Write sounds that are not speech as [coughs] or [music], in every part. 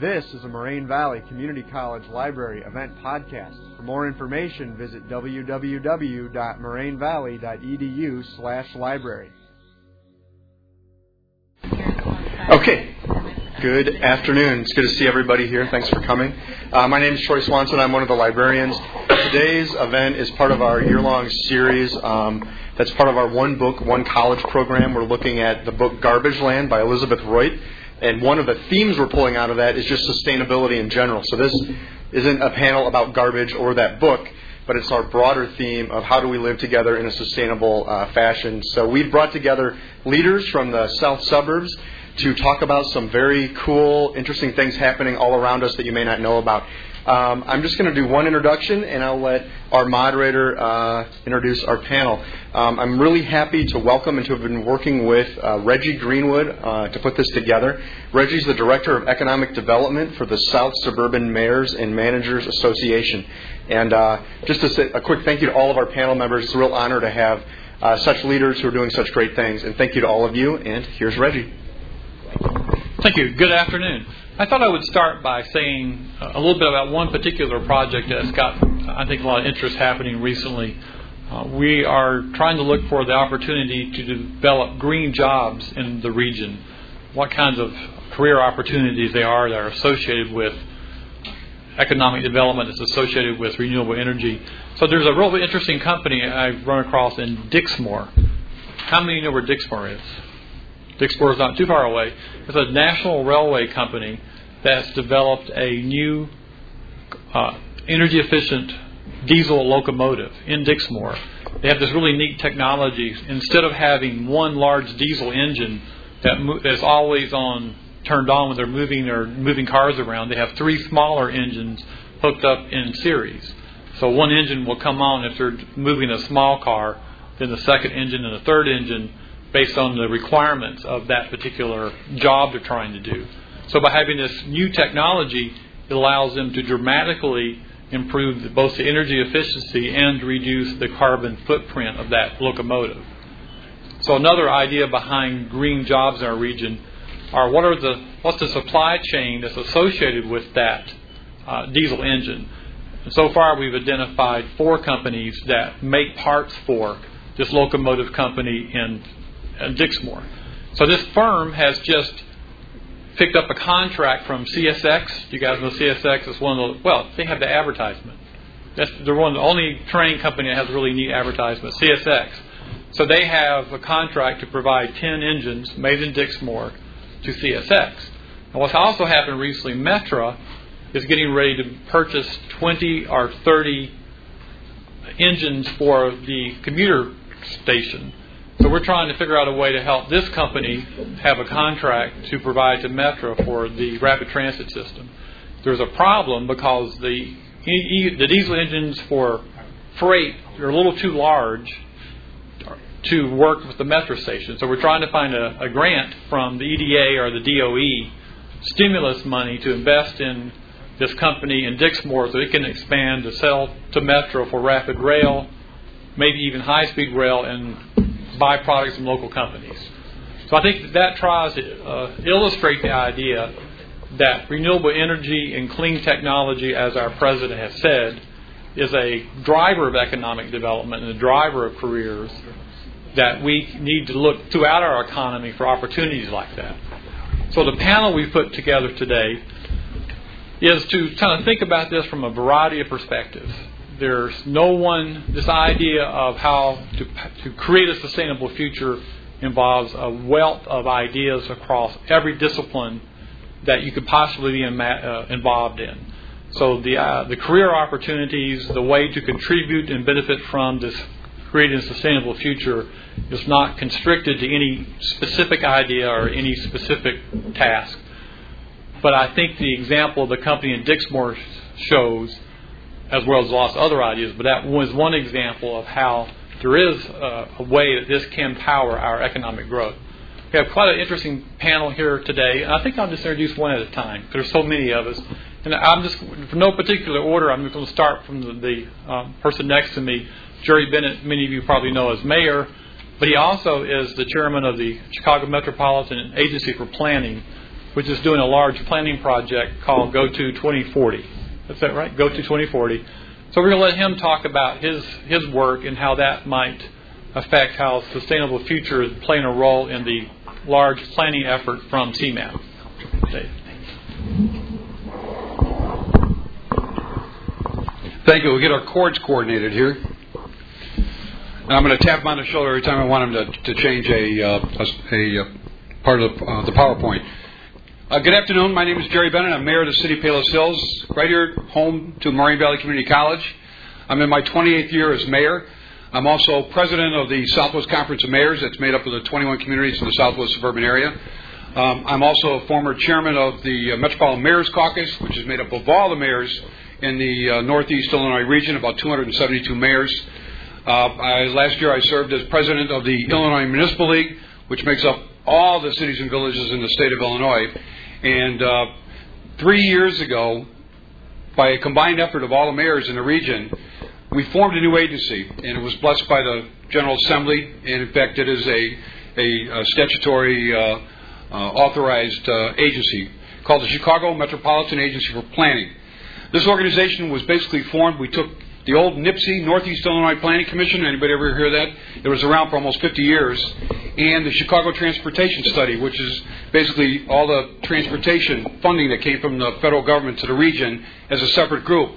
This is a Moraine Valley Community College Library event podcast. For more information, visit www.morainevalley.edu slash library. Okay. Good afternoon. It's good to see everybody here. Thanks for coming. Uh, my name is Troy Swanson. I'm one of the librarians. Today's event is part of our year-long series. Um, that's part of our One Book, One College program. We're looking at the book Garbage Land by Elizabeth Royte. And one of the themes we're pulling out of that is just sustainability in general. So this isn't a panel about garbage or that book, but it's our broader theme of how do we live together in a sustainable uh, fashion. So we've brought together leaders from the south suburbs to talk about some very cool, interesting things happening all around us that you may not know about. Um, I'm just going to do one introduction, and I'll let our moderator uh, introduce our panel. Um, I'm really happy to welcome and to have been working with uh, Reggie Greenwood uh, to put this together. Reggie's the Director of Economic Development for the South Suburban Mayors and Managers Association. And uh, just to say a quick thank you to all of our panel members. It's a real honor to have uh, such leaders who are doing such great things. And thank you to all of you. And here's Reggie. Thank you. Good afternoon. I thought I would start by saying a little bit about one particular project that's got, I think, a lot of interest happening recently. Uh, we are trying to look for the opportunity to develop green jobs in the region. What kinds of career opportunities they are that are associated with economic development that's associated with renewable energy. So there's a really interesting company I've run across in Dixmoor. How many know where Dixmoor is? Dixmoor is not too far away. It's a national railway company that's developed a new uh, energy efficient diesel locomotive in Dixmoor. They have this really neat technology. Instead of having one large diesel engine that mo- that's always on turned on when they're moving their moving cars around, they have three smaller engines hooked up in series. So one engine will come on if they're moving a small car, then the second engine and the third engine based on the requirements of that particular job they're trying to do. So by having this new technology, it allows them to dramatically improve both the energy efficiency and reduce the carbon footprint of that locomotive. So another idea behind green jobs in our region are what are the what's the supply chain that's associated with that uh, diesel engine. And so far, we've identified four companies that make parts for this locomotive company in, in Uh, Dixmoor. So this firm has just picked up a contract from CSX. You guys know CSX is one of the well, they have the advertisement. That's, they're one of the only train company that has really neat advertisement. CSX. So they have a contract to provide 10 engines made in Dixmoor to CSX. And what's also happened recently, Metra is getting ready to purchase 20 or 30 engines for the commuter station so we're trying to figure out a way to help this company have a contract to provide to Metra for the rapid transit system. There's a problem because the the diesel engines for freight are a little too large to work with the Metra station. So we're trying to find a, a grant from the EDA or the DOE stimulus money to invest in this company in Dixmoor so it can expand to sell to Metra for rapid rail, maybe even high speed rail and byproducts from local companies. So I think that, that tries to uh, illustrate the idea that renewable energy and clean technology, as our president has said, is a driver of economic development and a driver of careers that we need to look throughout our economy for opportunities like that. So the panel we've put together today is to kind of think about this from a variety of perspectives there's no one, this idea of how to, to create a sustainable future involves a wealth of ideas across every discipline that you could possibly be uh, involved in. So the, uh, the career opportunities, the way to contribute and benefit from this creating a sustainable future is not constricted to any specific idea or any specific task. But I think the example of the company in Dixmoor shows as well as lots of other ideas, but that was one example of how there is a, a way that this can power our economic growth. We have quite an interesting panel here today, and I think I'll just introduce one at a time. Because there's so many of us, and I'm just for no particular order. I'm going to start from the, the um, person next to me, Jerry Bennett. Many of you probably know as mayor, but he also is the chairman of the Chicago Metropolitan Agency for Planning, which is doing a large planning project called Go to 2040. Is that right? Go to 2040. So we're going to let him talk about his his work and how that might affect how sustainable future is playing a role in the large planning effort from CMAP. Dave. Thank you. We'll get our chords coordinated here. And I'm going to tap him on the shoulder every time I want him to, to change a, uh, a, a, uh, part of the, uh, the PowerPoint. Uh, good afternoon. My name is Jerry Bennett. I'm mayor of the city of Palos Hills, right here home to Moraine Valley Community College. I'm in my 28th year as mayor. I'm also president of the Southwest Conference of Mayors. That's made up of the 21 communities in the Southwest suburban area. Um, I'm also a former chairman of the uh, Metropolitan Mayors Caucus, which is made up of all the mayors in the uh, Northeast Illinois region, about 272 mayors. Uh, I, last year, I served as president of the Illinois Municipal League, which makes up all the cities and villages in the state of Illinois. And uh, three years ago, by a combined effort of all the mayors in the region, we formed a new agency, and it was blessed by the General Assembly. And in fact, it is a, a, a statutory uh, uh, authorized uh, agency called the Chicago Metropolitan Agency for Planning. This organization was basically formed. We took the old NIPC, Northeast Illinois Planning Commission. Anybody ever hear that? It was around for almost 50 years. And the Chicago Transportation Study, which is basically all the transportation funding that came from the federal government to the region as a separate group.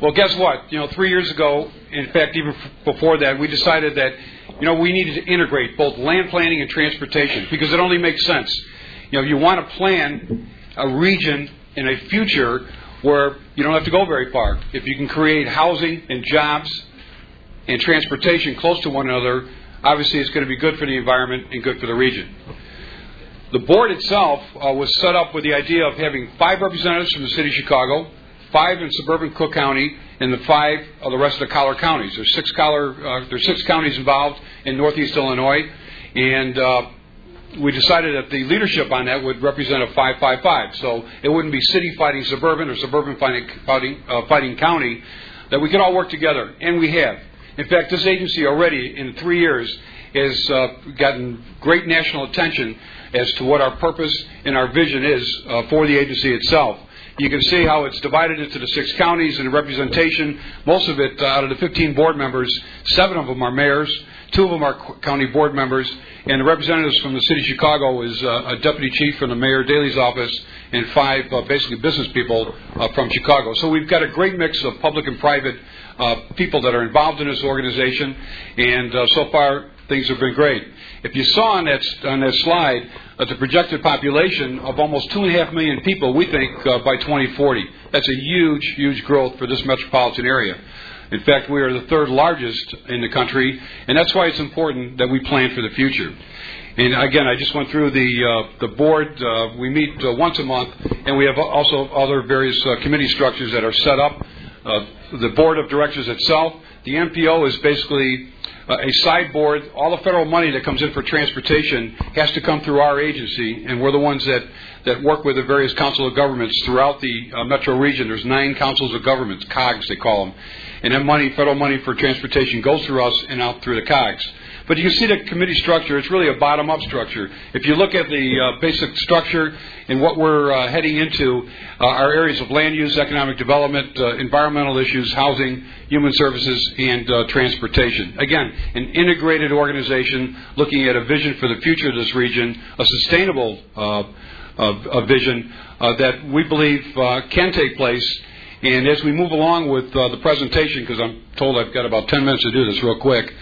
Well, guess what? You know, three years ago, in fact, even before that, we decided that, you know, we needed to integrate both land planning and transportation because it only makes sense. You know, you want to plan a region in a future where you don't have to go very far. If you can create housing and jobs and transportation close to one another, obviously it's going to be good for the environment and good for the region. The board itself uh, was set up with the idea of having five representatives from the city of Chicago, five in suburban Cook County, and the five of the rest of the collar counties. There's six collar, uh, there's six counties involved in Northeast Illinois, and uh, we decided that the leadership on that would represent a 555. So it wouldn't be city fighting suburban or suburban fighting, fighting, uh, fighting county, that we could all work together. And we have. In fact, this agency already, in three years, has uh, gotten great national attention as to what our purpose and our vision is uh, for the agency itself. You can see how it's divided into the six counties and representation. Most of it, uh, out of the 15 board members, seven of them are mayors, two of them are county board members, and the representatives from the city of Chicago is uh, a deputy chief from the mayor Daley's office and five uh, basically business people uh, from Chicago. So we've got a great mix of public and private uh, people that are involved in this organization, and uh, so far things have been great. If you saw on that on that slide uh, the projected population of almost two and a half million people, we think by 2040, that's a huge, huge growth for this metropolitan area. In fact, we are the third largest in the country, and that's why it's important that we plan for the future. And again, I just went through the uh, the board. Uh, we meet uh, once a month, and we have also other various uh, committee structures that are set up. Uh, the board of directors itself, the MPO is basically a sideboard. All the federal money that comes in for transportation has to come through our agency, and we're the ones that, that work with the various council of governments throughout the uh, metro region. There's nine councils of governments, COGS they call them, and that money, federal money for transportation, goes through us and out through the COGS. But you can see the committee structure. It's really a bottom-up structure. If you look at the uh, basic structure and what we're uh, heading into, uh, our areas of land use, economic development, uh, environmental issues, housing, human services, and uh, transportation. Again, an integrated organization looking at a vision for the future of this region, a sustainable uh, a vision that we believe can take place. And as we move along with the presentation, because I'm told I've got about 10 minutes to do this real quick,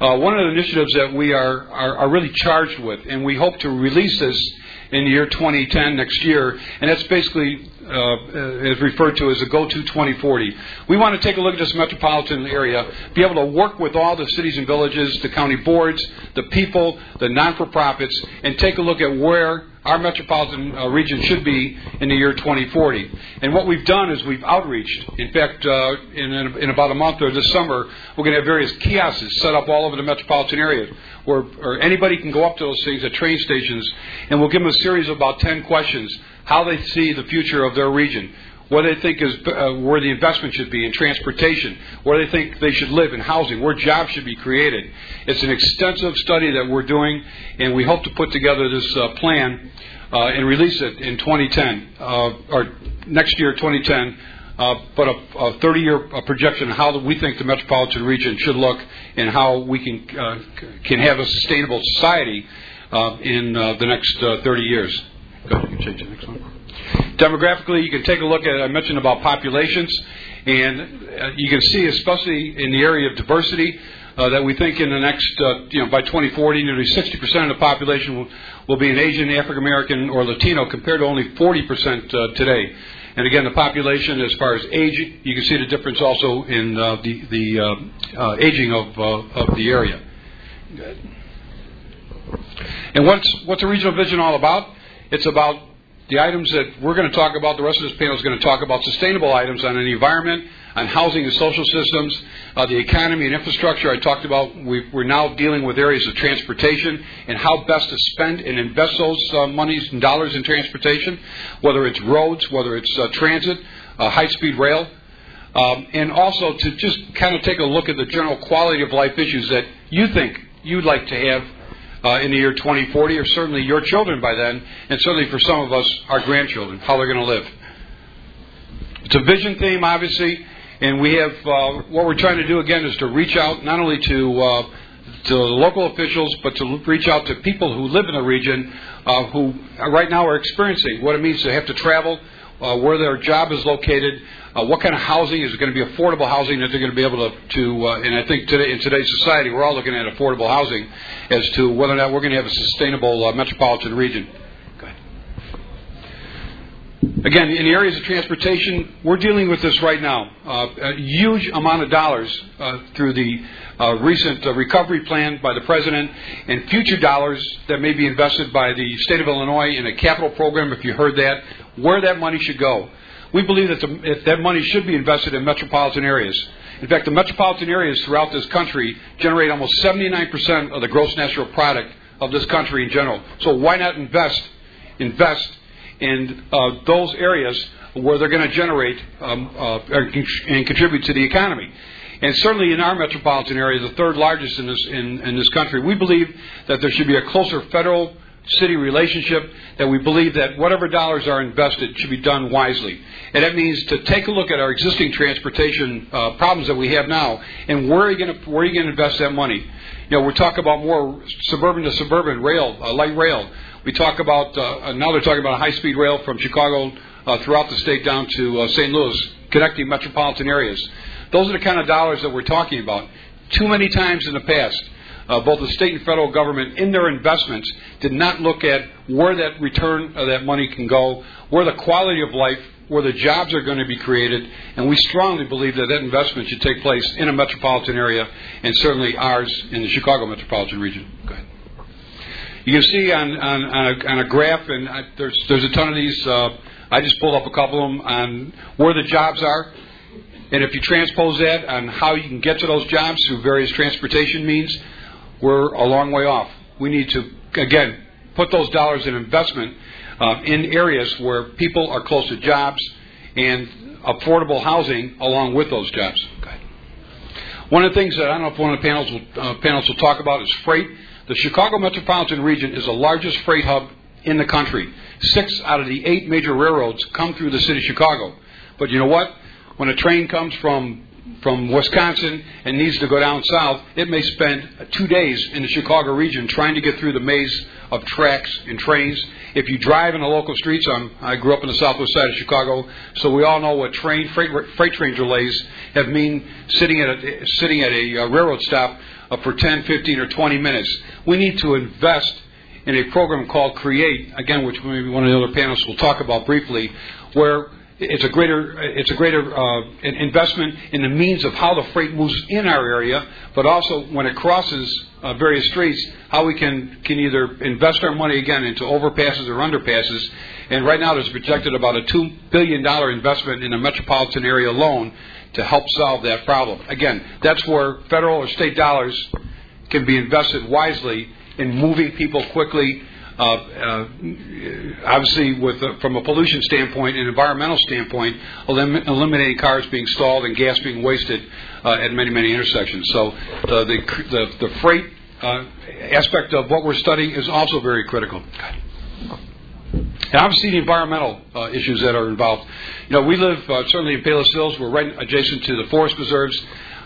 uh, one of the initiatives that we are, are, are, really charged with, and we hope to release this in the year 2010 next year, and that's basically uh, is referred to as the Go To 2040. We want to take a look at this metropolitan area, be able to work with all the cities and villages, the county boards, the people, the non-for-profits, and take a look at where our metropolitan uh, region should be in the year 2040. And what we've done is we've outreached. In fact, uh, in, in, about a month or this summer, we're going to have various kiosks set up all over the metropolitan area where, where anybody can go up to those things at train stations, and we'll give them a series of about 10 questions how they see the future of their region what they think is uh, where the investment should be in transportation, where they think they should live in housing, where jobs should be created. It's an extensive study that we're doing, and we hope to put together this uh, plan uh, and release it in 2010 uh, or next year, 2010. Uh, but a, a 30-year projection of how we think the metropolitan region should look and how we can uh, can have a sustainable society uh, in uh, the next 30 years. Go ahead, you can change the next one. Demographically, you can take a look at. I mentioned about populations, and you can see, especially in the area of diversity, uh, that we think in the next, uh, you know, by 2040, nearly 60% of the population will, will be an Asian, African American, or Latino, compared to only 40% uh, today. And again, the population, as far as age, you can see the difference also in uh, the, the uh, uh, aging of, of the area. And what's, what's a regional vision all about? It's about the items that we're going to talk about. The rest of this panel is going to talk about sustainable items on the environment, on housing and social systems, uh, the economy and infrastructure. I talked about we are now dealing with areas of transportation and how best to spend and invest those uh, monies and dollars in transportation, whether it's roads, whether it's uh, transit, uh, high speed rail. Um, and also to just kind of take a look at the general quality of life issues that you think you'd like to have uh, in the year 2040, or certainly your children by then, and certainly for some of us, our grandchildren, how they're going to live. It's a vision theme, obviously. And we have uh, what we're trying to do again is to reach out not only to uh, to local officials, but to reach out to people who live in the region uh, who right now are experiencing what it means to have to travel, uh, where their job is located, uh, what kind of housing is it going to be affordable housing that they're going to be able to. to uh, and I think today in today's society, we're all looking at affordable housing as to whether or not we're going to have a sustainable metropolitan region. Again, in the areas of transportation, we're dealing with this right now. Uh, a huge amount of dollars uh, through the uh, recent uh, recovery plan by the president and future dollars that may be invested by the state of Illinois in a capital program, if you heard that, where that money should go. We believe that, the, that money should be invested in metropolitan areas. In fact, the metropolitan areas throughout this country generate almost 79% of the gross national product of this country in general. So why not invest invest in uh, those areas where they're going to generate um, uh, and contribute to the economy. And certainly in our metropolitan area, the third largest in this, in, in this country, we believe that there should be a closer federal city relationship, that we believe that whatever dollars are invested should be done wisely. And that means to take a look at our existing transportation uh, problems that we have now and where are you going to, where are you going to invest that money? You know, we talk about more suburban to suburban rail, uh, light rail. We talk about uh, now they're talking about a high-speed rail from Chicago uh, throughout the state down to uh, St. Louis, connecting metropolitan areas. Those are the kind of dollars that we're talking about. Too many times in the past, uh, both the state and federal government, in their investments, did not look at where that return of that money can go, where the quality of life, where the jobs are going to be created, and we strongly believe that that investment should take place in a metropolitan area, and certainly ours in the Chicago metropolitan region. Go ahead. You can see on, on, on, a, on a graph, and I, there's, there's a ton of these. Uh, I just pulled up a couple of them on where the jobs are. And if you transpose that on how you can get to those jobs through various transportation means, we're a long way off. We need to, again, put those dollars in investment uh, in areas where people are close to jobs and affordable housing along with those jobs. One of the things that I don't know if one of the panels will, uh, panels will talk about is freight. The Chicago metropolitan region is the largest freight hub in the country. Six out of the eight major railroads come through the city of Chicago. But you know what? When a train comes from from Wisconsin and needs to go down south, it may spend two days in the Chicago region trying to get through the maze of tracks and trains. If you drive in the local streets, I'm, I grew up in the southwest side of Chicago, so we all know what train freight, freight train delays have mean sitting at a, sitting at a uh, railroad stop uh, for 10, 15, or 20 minutes. We need to invest in a program called Create, again, which maybe one of the other panelists will talk about briefly, where it's a greater it's a greater uh, investment in the means of how the freight moves in our area, but also when it crosses uh, various streets, how we can can either invest our money again into overpasses or underpasses. And right now, there's projected about a two billion dollar investment in the metropolitan area alone to help solve that problem. Again, that's where federal or state dollars can be invested wisely in moving people quickly. Uh, uh, obviously, with uh, from a pollution standpoint and environmental standpoint, elim- eliminating cars being stalled and gas being wasted uh, at many many intersections. So the the, the freight uh, aspect of what we're studying is also very critical. And obviously, the environmental uh, issues that are involved. You know, we live uh, certainly in Palos Hills. We're right adjacent to the forest preserves.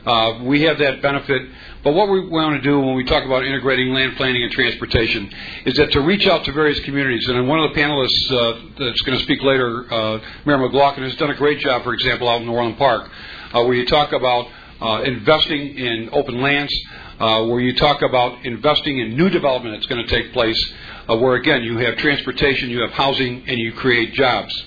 Uh, we have that benefit. But what we want to do when we talk about integrating land planning and transportation is that to reach out to various communities. And one of the panelists uh, that's going to speak later, uh, Mayor McLaughlin, has done a great job, for example, out in Orland Park, uh, where you talk about uh, investing in open lands, where you talk about investing in new development that's going to take place, where again you have transportation, you have housing, and you create jobs.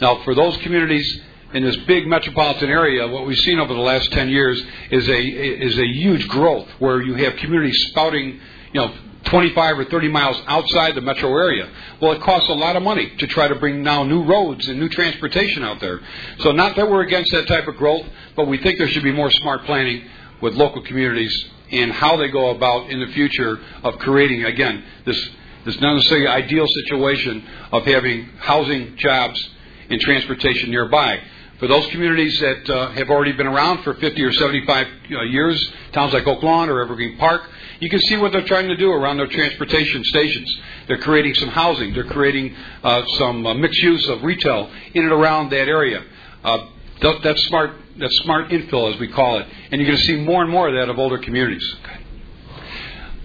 Now, for those communities in this big metropolitan area, what we've seen over the last 10 years is a is a huge growth where you have communities spouting, you know, 25 or 30 miles outside the metro area. Well, it costs a lot of money to try to bring now new roads and new transportation out there. So, not that we're against that type of growth, but we think there should be more smart planning with local communities and how they go about in the future of creating again this this not necessarily ideal situation of having housing, jobs, and transportation nearby. For those communities that uh, have already been around for 50 or 75 uh, years, towns like Oak Lawn or Evergreen Park, you can see what they're trying to do around their transportation stations. They're creating some housing. They're creating uh, some uh, mixed use of retail in and around that area. Uh, that's smart. That's smart infill, as we call it. And you're going to see more and more of that of older communities. Okay.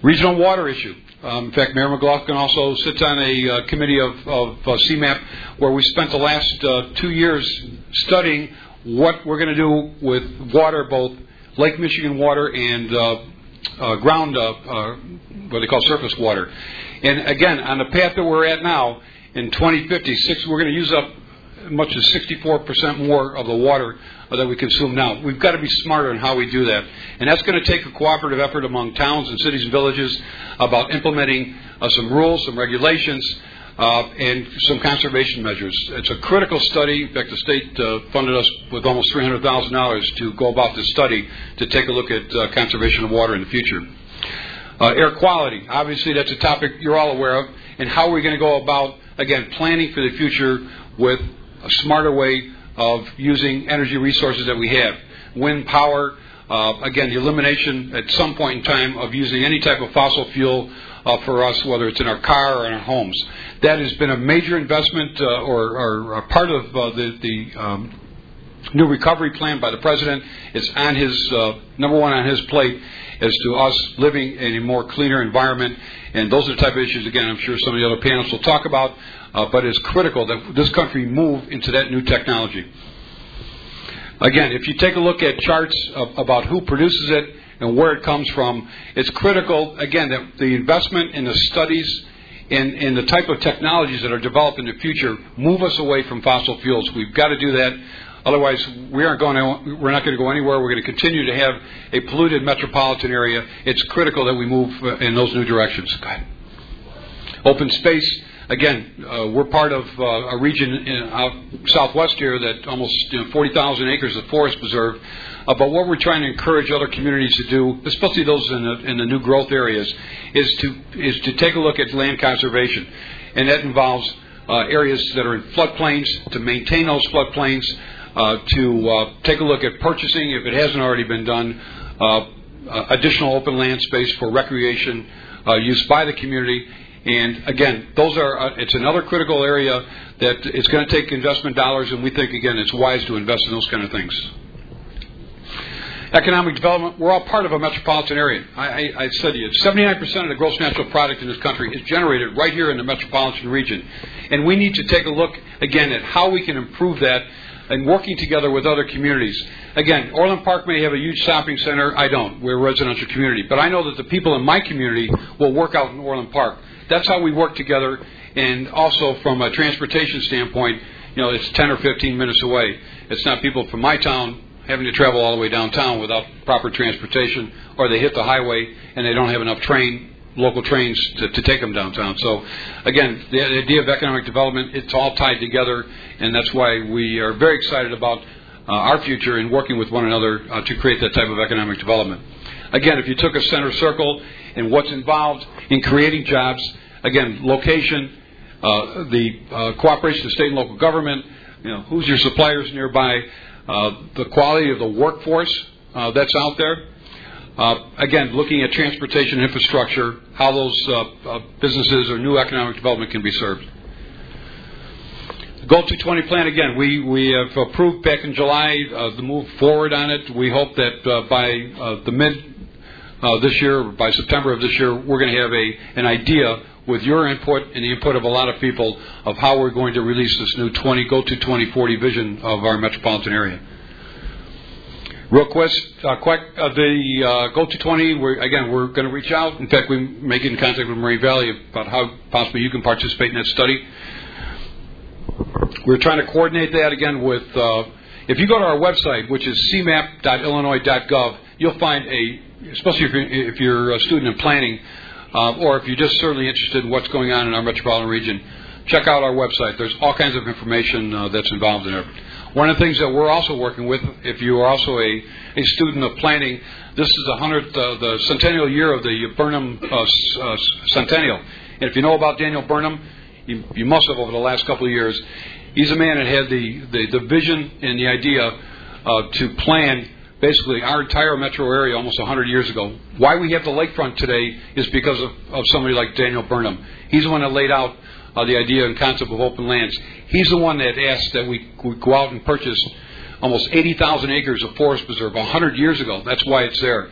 Regional water issue. Um, in fact, Mayor McLaughlin also sits on a uh, committee of, of uh, CMAP where we spent the last uh, two years studying what we're going to do with water, both Lake Michigan water and uh, uh, ground, uh, what they call surface water. And again, on the path that we're at now, in 2050, six, we're going to use up much as 64% more of the water that we consume now. We've got to be smarter in how we do that. And that's going to take a cooperative effort among towns and cities and villages about implementing uh, some rules, some regulations, uh, and some conservation measures. It's a critical study. In fact, the state uh, funded us with almost $300,000 to go about this study to take a look at uh, conservation of water in the future. Uh, air quality. Obviously, that's a topic you're all aware of. And how are we going to go about, again, planning for the future with a smarter way of using energy resources that we have. Wind power, uh, again, the elimination at some point in time of using any type of fossil fuel uh, for us, whether it's in our car or in our homes. That has been a major investment uh, or, or, a part of uh, the, the um, new recovery plan by the president. It's on his uh, number one on his plate as to us living in a more cleaner environment. And those are the type of issues, again, I'm sure some of the other panels will talk about uh, but it's critical that this country move into that new technology. Again, if you take a look at charts of, about who produces it and where it comes from, it's critical, again, that the investment in the studies and, and the type of technologies that are developed in the future move us away from fossil fuels. We've got to do that. Otherwise, we aren't going to, we're not going to go anywhere. We're going to continue to have a polluted metropolitan area. It's critical that we move uh, in those new directions. Open space again, uh, we're part of uh, a region in, out southwest here that almost you know, 40,000 acres of forest preserve. Uh, but what we're trying to encourage other communities to do, especially those in the, in the new growth areas, is to is to take a look at land conservation, and that involves uh, areas that are in floodplains to maintain those floodplains, uh, to uh, take a look at purchasing if it hasn't already been done. additional open land space for recreation use by the community, and again, those are uh, it's another critical area that it's going to take investment dollars, and we think again it's wise to invest in those kind of things. Economic development, we're all part of a metropolitan area. I, I, I said to you, 79% of the gross national product in this country is generated right here in the metropolitan region. And we need to take a look again at how we can improve that and working together with other communities. Again, Orland Park may have a huge shopping center. I don't. We're a residential community. But I know that the people in my community will work out in Orland Park that's how we work together. And also from a transportation standpoint, you know, it's 10 or 15 minutes away. It's not people from my town having to travel all the way downtown without proper transportation, or they hit the highway and they don't have enough train local trains to, to take them downtown. So, again, the, the idea of economic development, it's all tied together, and that's why we are very excited about uh, our future in working with one another uh, to create that type of economic development. Again, if you took a center circle and what's involved in creating jobs, again, location, uh, the uh, cooperation of state and local government, you know, who's your suppliers nearby, uh, the quality of the workforce uh, that's out there. Uh, again, looking at transportation infrastructure, how those uh, businesses or new economic development can be served. Go to 20 plan again. We we have approved back in July uh, the move forward on it. We hope that uh, by uh, the mid uh, this year, by September of this year, we're going to have a an idea with your input and the input of a lot of people of how we're going to release this new 20 go to 2040 vision of our metropolitan area. Real quick, uh, quick uh, the uh, Go to 20, we're, again, we're going to reach out. In fact, we may get in contact with Moraine Valley about how possibly you can participate in that study. We're trying to coordinate that again with, uh, if you go to our website, which is cmap.illinois.gov, you'll find a, especially if you're, if you're a student in planning, uh, or if you're just certainly interested in what's going on in our metropolitan region, check out our website. There's all kinds of information uh, that's involved in it. One of the things that we're also working with, if you are also a, a student of planning, this is the hundredth, uh, the centennial year of the Burnham uh, uh, centennial. And if you know about Daniel Burnham, you, you must have over the last couple of years. He's a man that had the, the, the vision and the idea to plan basically our entire metro area almost 100 years ago. Why we have the lakefront today is because of, of somebody like Daniel Burnham. He's the one that laid out uh, the idea and concept of open lands. He's the one that asked that we, we go out and purchase almost 80,000 acres of forest preserve 100 years ago. That's why it's there.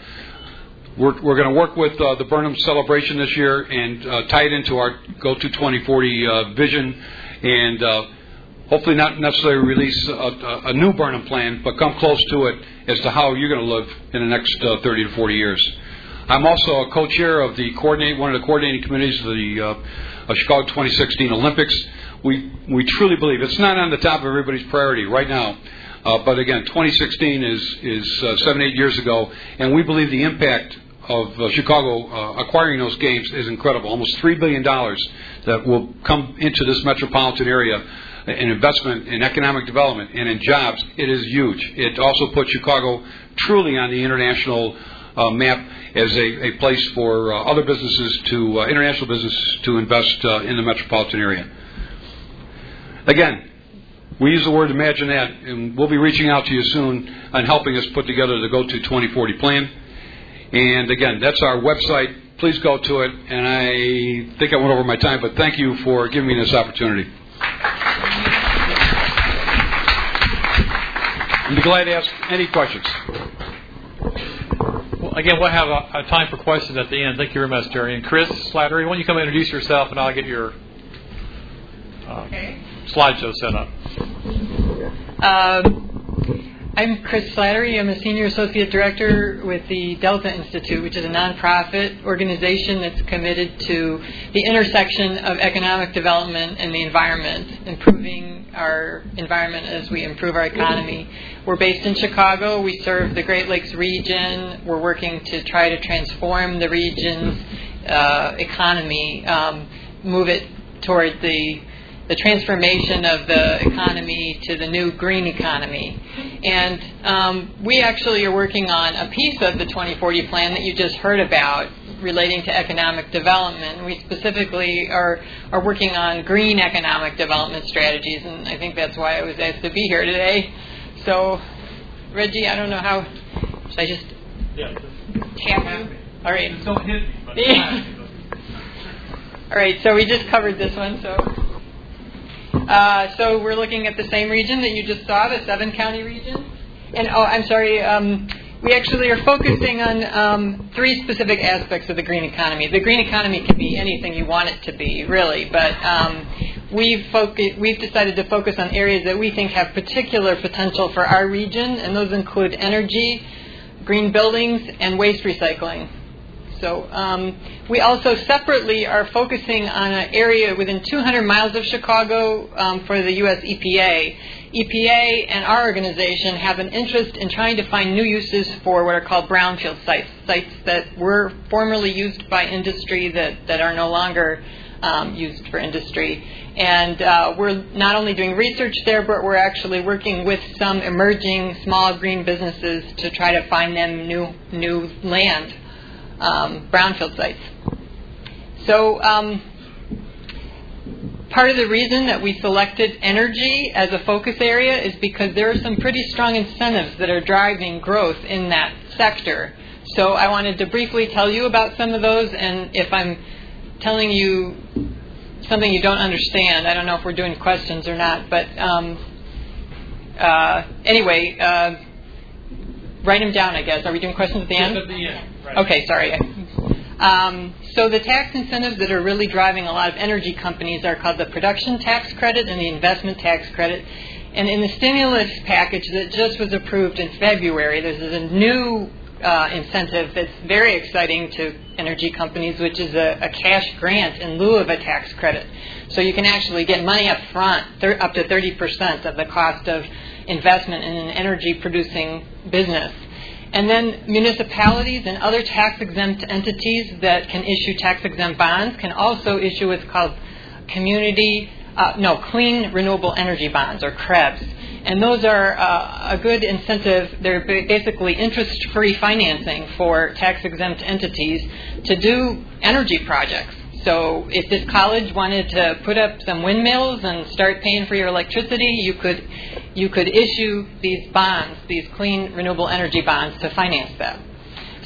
We're, we're going to work with uh, the Burnham celebration this year and uh, tie it into our Go to 2040 uh, vision and uh, hopefully not necessarily release a, a, a, new Burnham plan, but come close to it as to how you're going to live in the next uh, 30 to 40 years. I'm also a co-chair of the coordinate, one of the coordinating committees of the uh, Chicago 2016 Olympics. We we truly believe it's not on the top of everybody's priority right now. Uh, but again, 2016 is is uh, seven eight years ago, and we believe the impact of uh, Chicago uh, acquiring those games is incredible. Almost three billion dollars that will come into this metropolitan area in investment in economic development and in jobs. It is huge. It also puts Chicago truly on the international uh, map as a, a place for uh, other businesses to uh, international businesses to invest uh, in the metropolitan area. Again, we use the word imagine that, and we'll be reaching out to you soon on helping us put together the Go to 2040 plan. And again, that's our website. Please go to it. And I think I went over my time, but thank you for giving me this opportunity. I'd be glad to ask any questions. Well, again, we'll have a, a, time for questions at the end. Thank you very much, Jerry. And Chris Slattery, why don't you come and introduce yourself, and I'll get your uh, okay. slideshow set up. Um, I'm Chris Slattery. I'm a senior associate director with the Delta Institute, which is a nonprofit organization that's committed to the intersection of economic development and the environment, improving our environment as we improve our economy. We're based in Chicago. We serve the Great Lakes region. We're working to try to transform the region's uh, economy, um, move it toward the the transformation of the economy to the new green economy. And um, we actually are working on a piece of the 2040 plan that you just heard about relating to economic development. We specifically are, are working on green economic development strategies, and I think that's why I was asked to be here today. So, Reggie, I don't know how. Should I just yeah, tap you? All right. Don't hit me. [laughs] All right, so we just covered this one, so. Uh, so we're looking at the same region that you just saw, the seven county region. And oh, I'm sorry. Um, we actually are focusing on um, three specific aspects of the green economy. The green economy can be anything you want it to be, really, but um, we've, we've decided to focus on areas that we think have particular potential for our region, and those include energy, green buildings, and waste recycling. So um, we also separately are focusing on an area within 200 miles of Chicago um, for the U.S. EPA. EPA and our organization have an interest in trying to find new uses for what are called brownfield sites, sites that were formerly used by industry that, that are no longer um, used for industry. And uh, we're not only doing research there, but we're actually working with some emerging small green businesses to try to find them new new land um, brownfield sites. So, um, part of the reason that we selected energy as a focus area is because there are some pretty strong incentives that are driving growth in that sector. So, I wanted to briefly tell you about some of those, and if I'm telling you something you don't understand. I don't know if we're doing questions or not, but um, uh, anyway, uh, write them down. I guess. Are we doing questions at the end? At the end. Okay, sorry. Um, so the tax incentives that are really driving a lot of energy companies are called the production tax credit and the investment tax credit. And in the stimulus package that just was approved in February, there's a new uh, incentive that's very exciting to energy companies, which is a, a, cash grant in lieu of a tax credit. So you can actually get money up front, thir- up to 30% of the cost of investment in an energy producing business. And then municipalities and other tax exempt entities that can issue tax exempt bonds can also issue what's called community, uh, no, clean renewable energy bonds or CREBs. And those are uh, a good incentive. They're basically interest free financing for tax exempt entities to do energy projects. So if this college wanted to put up some windmills and start paying for your electricity, you could you could issue these bonds, these clean renewable energy bonds, to finance that.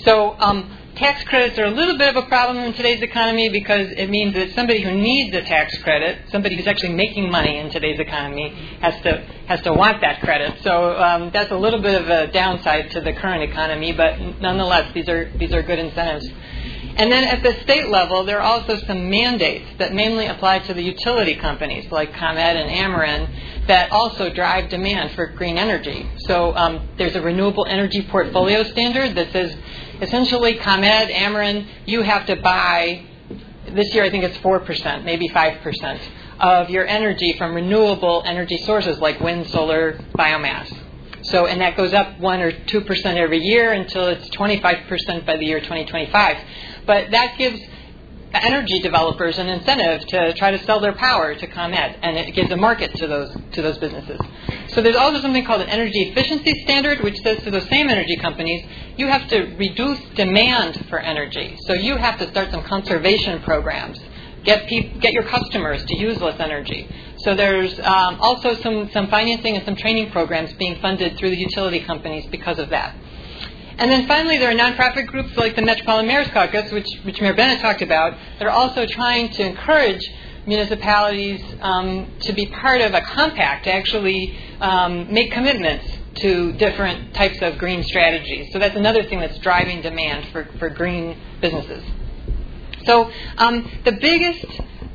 So um, tax credits are a little bit of a problem in today's economy because it means that somebody who needs a tax credit, somebody who's actually making money in today's economy, has to has to want that credit. So um, that's a little bit of a downside to the current economy, but nonetheless, these are these are good incentives. And then at the state level, there are also some mandates that mainly apply to the utility companies like ComEd and Ameren that also drive demand for green energy. So um, there's a renewable energy portfolio standard that says essentially ComEd, Ameren, you have to buy, this year I think it's 4%, maybe 5%, of your energy from renewable energy sources like wind, solar, biomass. So, and that goes up 1 or 2% every year until it's 25% by the year 2025. But that gives energy developers an incentive to try to sell their power to ComEd, and it gives a market to those to those businesses. So there's also something called an energy efficiency standard, which says to those same energy companies, you have to reduce demand for energy. So you have to start some conservation programs. Get, pe- get your customers to use less energy. So there's um, also some, some financing and some training programs being funded through the utility companies because of that. And then finally, there are nonprofit groups like the Metropolitan Mayor's Caucus, which, which Mayor Bennett talked about, that are also trying to encourage municipalities um, to be part of a compact to actually um, make commitments to different types of green strategies. So that's another thing that's driving demand for, for green businesses. So um, the biggest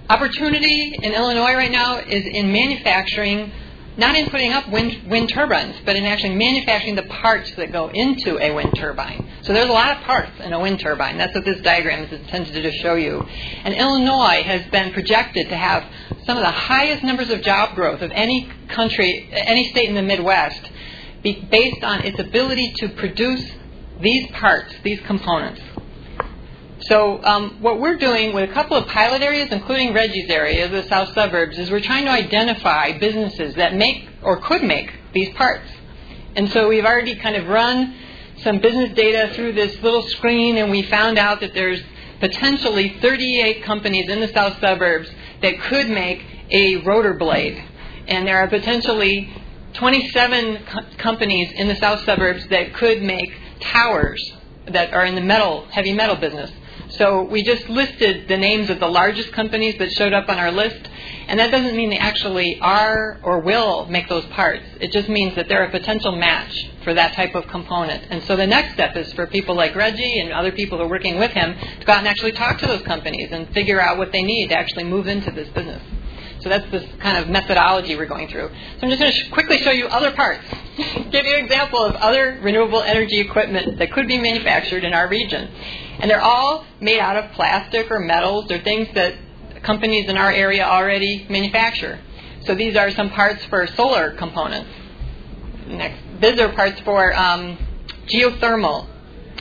opportunity in Illinois right now is in manufacturing not in putting up wind, wind turbines, but in actually manufacturing the parts that go into a wind turbine. So there's a lot of parts in a wind turbine. That's what this diagram is intended to show you. And Illinois has been projected to have some of the highest numbers of job growth of any country, any state in the Midwest, based on its ability to produce these parts, these components. So um, what we're doing with a couple of pilot areas, including Reggie's area, the south suburbs, is we're trying to identify businesses that make or could make these parts. And so we've already kind of run some business data through this little screen, and we found out that there's potentially 38 companies in the south suburbs that could make a rotor blade. And there are potentially 27 co- companies in the south suburbs that could make towers that are in the metal, heavy metal business. So we just listed the names of the largest companies that showed up on our list, and that doesn't mean they actually are or will make those parts. It just means that they're a potential match for that type of component. And so the next step is for people like Reggie and other people who are working with him to go out and actually talk to those companies and figure out what they need to actually move into this business. So that's this kind of methodology we're going through. So I'm just going to quickly show you other parts, [laughs] give you an example of other renewable energy equipment that could be manufactured in our region. And they're all made out of plastic or metals. They're things that companies in our area already manufacture. So these are some parts for solar components. Next, these are parts for um, geothermal.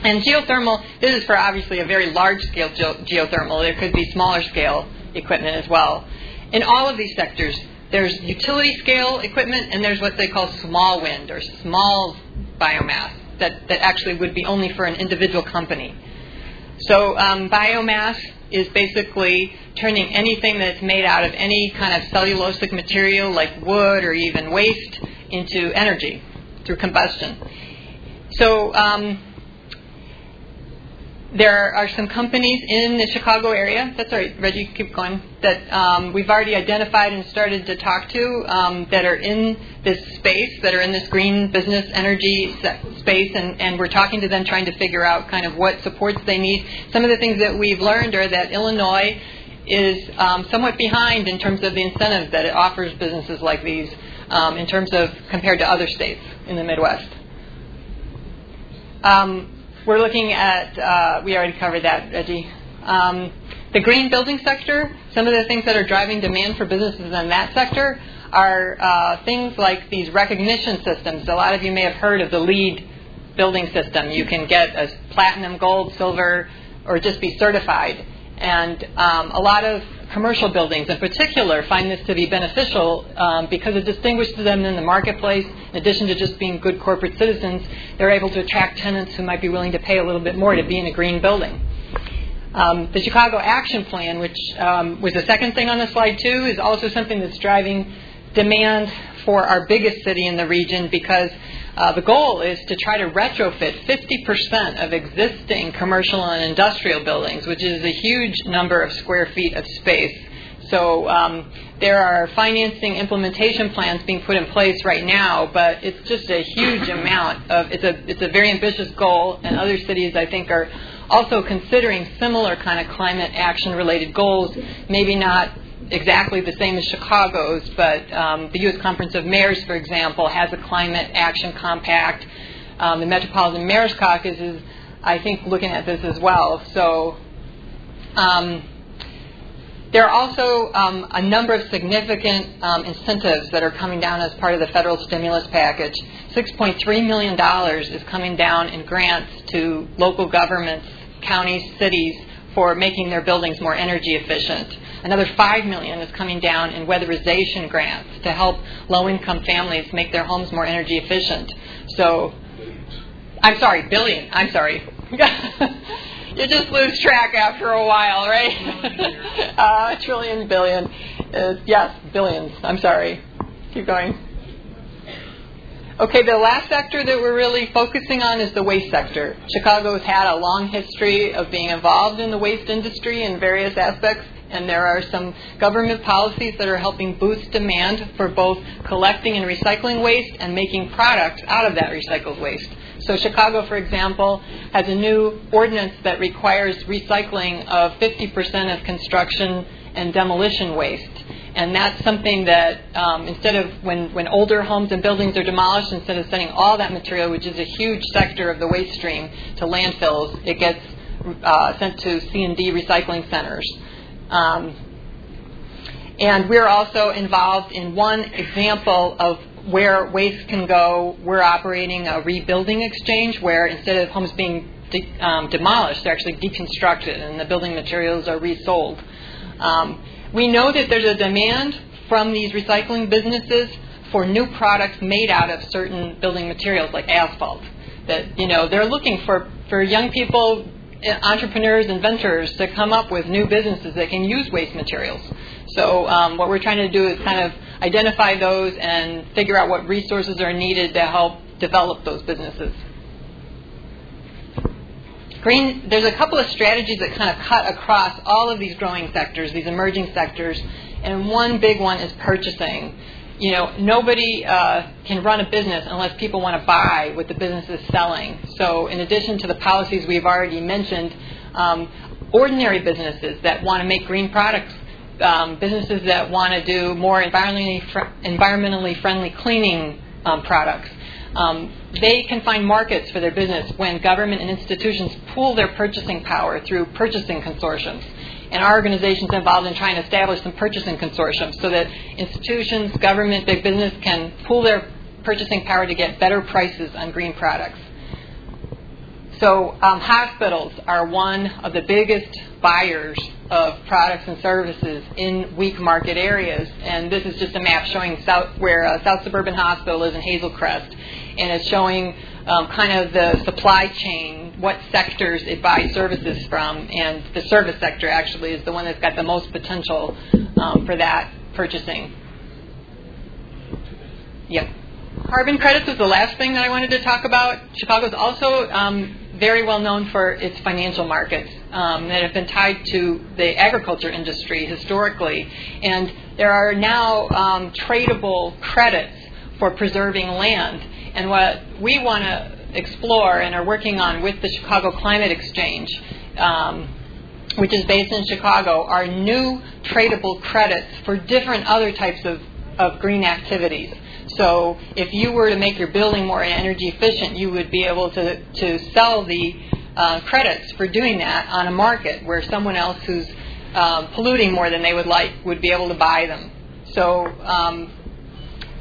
And geothermal, this is for obviously a very large scale ge- geothermal. There could be smaller scale equipment as well. In all of these sectors, there's utility scale equipment and there's what they call small wind or small biomass that, that actually would be only for an individual company. So um, biomass is basically turning anything that's made out of any kind of cellulosic material like wood or even waste into energy through combustion. So um, there are some companies in the Chicago area. That's all right, Reggie, keep going. That um, we've already identified and started to talk to um, that are in this space, that are in this green business energy space, and, and we're talking to them, trying to figure out kind of what supports they need. Some of the things that we've learned are that Illinois is um, somewhat behind in terms of the incentives that it offers businesses like these, um, in terms of compared to other states in the Midwest. Um, we're looking at, uh, we already covered that, Reggie. Um, the green building sector, some of the things that are driving demand for businesses in that sector are uh, things like these recognition systems. A lot of you may have heard of the LEED building system. You can get a platinum, gold, silver, or just be certified. And um, a lot of commercial buildings in particular find this to be beneficial um, because it distinguishes them in the marketplace. In addition to just being good corporate citizens, they're able to attract tenants who might be willing to pay a little bit more to be in a green building. Um, the Chicago Action Plan, which um, was the second thing on the slide too, is also something that's driving demand for our biggest city in the region because uh, the goal is to try to retrofit 50% of existing commercial and industrial buildings, which is a huge number of square feet of space. So um, there are financing implementation plans being put in place right now, but it's just a huge [clears throat] amount of it's a it's a very ambitious goal, and other cities I think are also considering similar kind of climate action related goals. Maybe not exactly the same as Chicago's, but um, the U.S. Conference of Mayors, for example, has a climate action compact. Um, the Metropolitan Mayors Caucus is, I think, looking at this as well. So um, there are also um, a number of significant um, incentives that are coming down as part of the federal stimulus package. $6.3 million is coming down in grants to local governments, counties, cities for making their buildings more energy efficient. Another five million is coming down in weatherization grants to help low-income families make their homes more energy efficient. So, I'm sorry, billion. I'm sorry. [laughs] you just lose track after a while, right? [laughs] uh, trillion, billion. Uh, yes, billions. I'm sorry. Keep going. Okay, the last sector that we're really focusing on is the waste sector. Chicago has had a long history of being involved in the waste industry in various aspects, and there are some government policies that are helping boost demand for both collecting and recycling waste and making products out of that recycled waste. So, Chicago, for example, has a new ordinance that requires recycling of 50% of construction and demolition waste. And that's something that um, instead of when, when older homes and buildings are demolished, instead of sending all that material, which is a huge sector of the waste stream, to landfills, it gets uh, sent to C&D recycling centers. Um, and we're also involved in one example of where waste can go. We're operating a rebuilding exchange where instead of homes being de- um, demolished, they're actually deconstructed and the building materials are resold. Um, we know that there's a demand from these recycling businesses for new products made out of certain building materials like asphalt. That you know they're looking for for young people, entrepreneurs, inventors to come up with new businesses that can use waste materials. So um, what we're trying to do is kind of identify those and figure out what resources are needed to help develop those businesses. Green, there's a couple of strategies that kind of cut across all of these growing sectors, these emerging sectors, and one big one is purchasing. You know, nobody uh, can run a business unless people want to buy what the business is selling. So, in addition to the policies we've already mentioned, um, ordinary businesses that want to make green products, um, businesses that want to do more environmentally, fr- environmentally friendly cleaning um, products, um, they can find markets for their business when government and institutions pool their purchasing power through purchasing consortiums. And our organization is involved in trying to establish some purchasing consortiums so that institutions, government, big business can pool their purchasing power to get better prices on green products. So, um, hospitals are one of the biggest buyers of products and services in weak market areas. And this is just a map showing South, where uh, South Suburban Hospital is in Hazel Crest. And it's showing um, kind of the supply chain, what sectors it buys services from. And the service sector actually is the one that's got the most potential um, for that purchasing. Yep. Carbon credits is the last thing that I wanted to talk about. Chicago is also um, very well known for its financial markets um, that have been tied to the agriculture industry historically. And there are now um, tradable credits for preserving land. And what we want to explore and are working on with the Chicago Climate Exchange, um, which is based in Chicago, are new tradable credits for different other types of, of green activities. So if you were to make your building more energy efficient, you would be able to, to sell the uh, credits for doing that on a market where someone else who's uh, polluting more than they would like would be able to buy them. So um,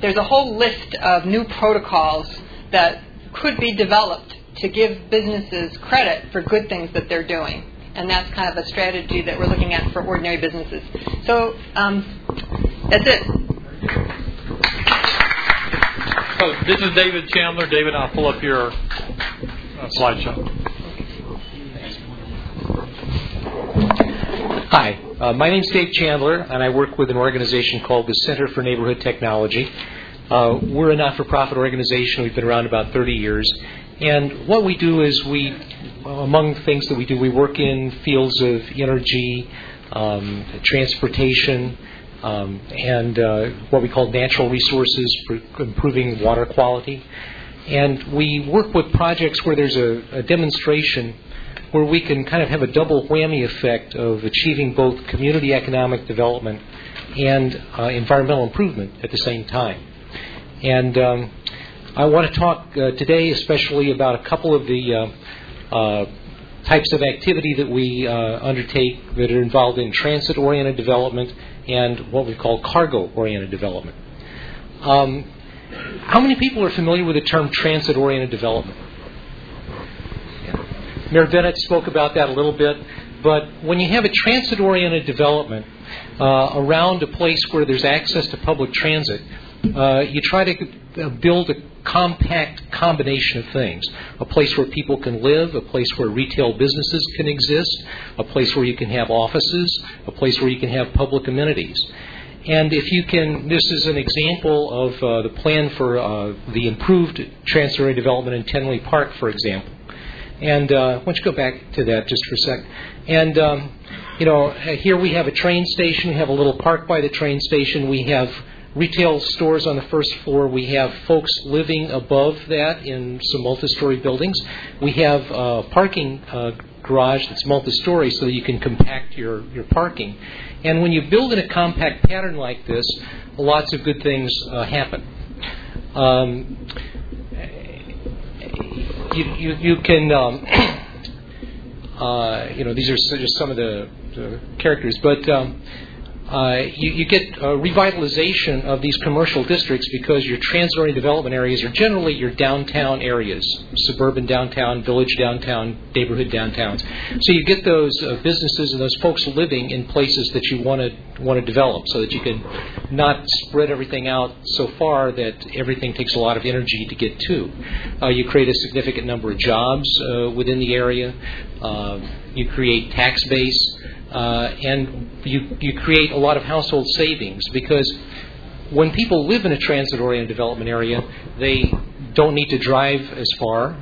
there's a whole list of new protocols that could be developed to give businesses credit for good things that they're doing. And that's kind of a strategy that we're looking at for ordinary businesses. So um, that's it. So this is David Chandler. David, I'll pull up your uh, slideshow. Hi, uh, my name is Dave Chandler, and I work with an organization called the Center for Neighborhood Technology. Uh, we're a not for profit organization. We've been around about 30 years. And what we do is we, among things that we do, we work in fields of energy, um, transportation, um, and uh, what we call natural resources, for improving water quality. And we work with projects where there's a, a demonstration where we can kind of have a double whammy effect of achieving both community economic development and uh, environmental improvement at the same time. And um, I want to talk uh, today especially about a couple of the uh, uh types of activity that we uh, undertake that are involved in transit oriented development and what we call cargo oriented development. Um, how many people are familiar with the term transit oriented development? Mayor Bennett spoke about that a little bit. But when you have a transit oriented development uh, around a place where there's access to public transit, uh, you try to uh, build a compact combination of things. A place where people can live, a place where retail businesses can exist, a place where you can have offices, a place where you can have public amenities. And if you can, this is an example of uh, the plan for uh, the improved transit development in Tinley Park, for example. And uh, why don't you go back to that just for a sec? And um, you know, here we have a train station. We have a little park by the train station. We have retail stores on the first floor. We have folks living above that in some multi-story buildings. We have a parking uh, garage that's multi-story, so you can compact your your parking. And when you build in a compact pattern like this, lots of good things uh, happen. Um, you, you, you can, um, [coughs] uh, you know, these are just some of the, the characters, but um, uh, you, you, get a revitalization of these commercial districts because your transit development areas are generally your downtown areas, suburban downtown, village downtown, neighborhood downtowns. So you get those uh, businesses and those folks living in places that you want to want to develop, so that you can not spread everything out so far that everything takes a lot of energy to get to. Uh, you create a significant number of jobs uh, within the area. Uh, you create tax base. Uh, and you, you create a lot of household savings because when people live in a transit oriented development area, they don't need to drive as far.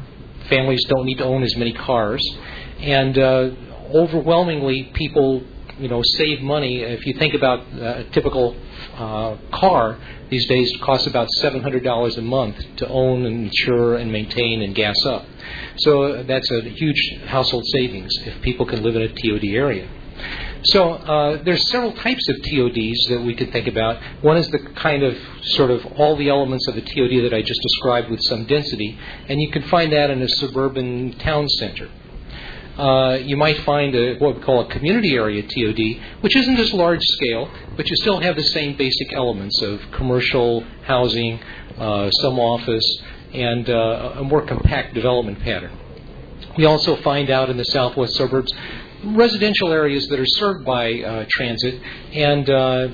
Families don't need to own as many cars. And uh, overwhelmingly, people you know save money. If you think about a typical uh, car these days, costs about seven hundred dollars a month to own and insure and maintain and gas up. So that's a huge household savings if people can live in a TOD area. So uh, there's several types of TODs that we could think about. One is the kind of sort of all the elements of a TOD that I just described with some density, and you can find that in a suburban town center. Uh, you might find a, what we call a community area TOD, which isn't as large scale, but you still have the same basic elements of commercial housing, uh, some office, and uh, a more compact development pattern. We also find out in the southwest suburbs residential areas that are served by uh, transit, and uh,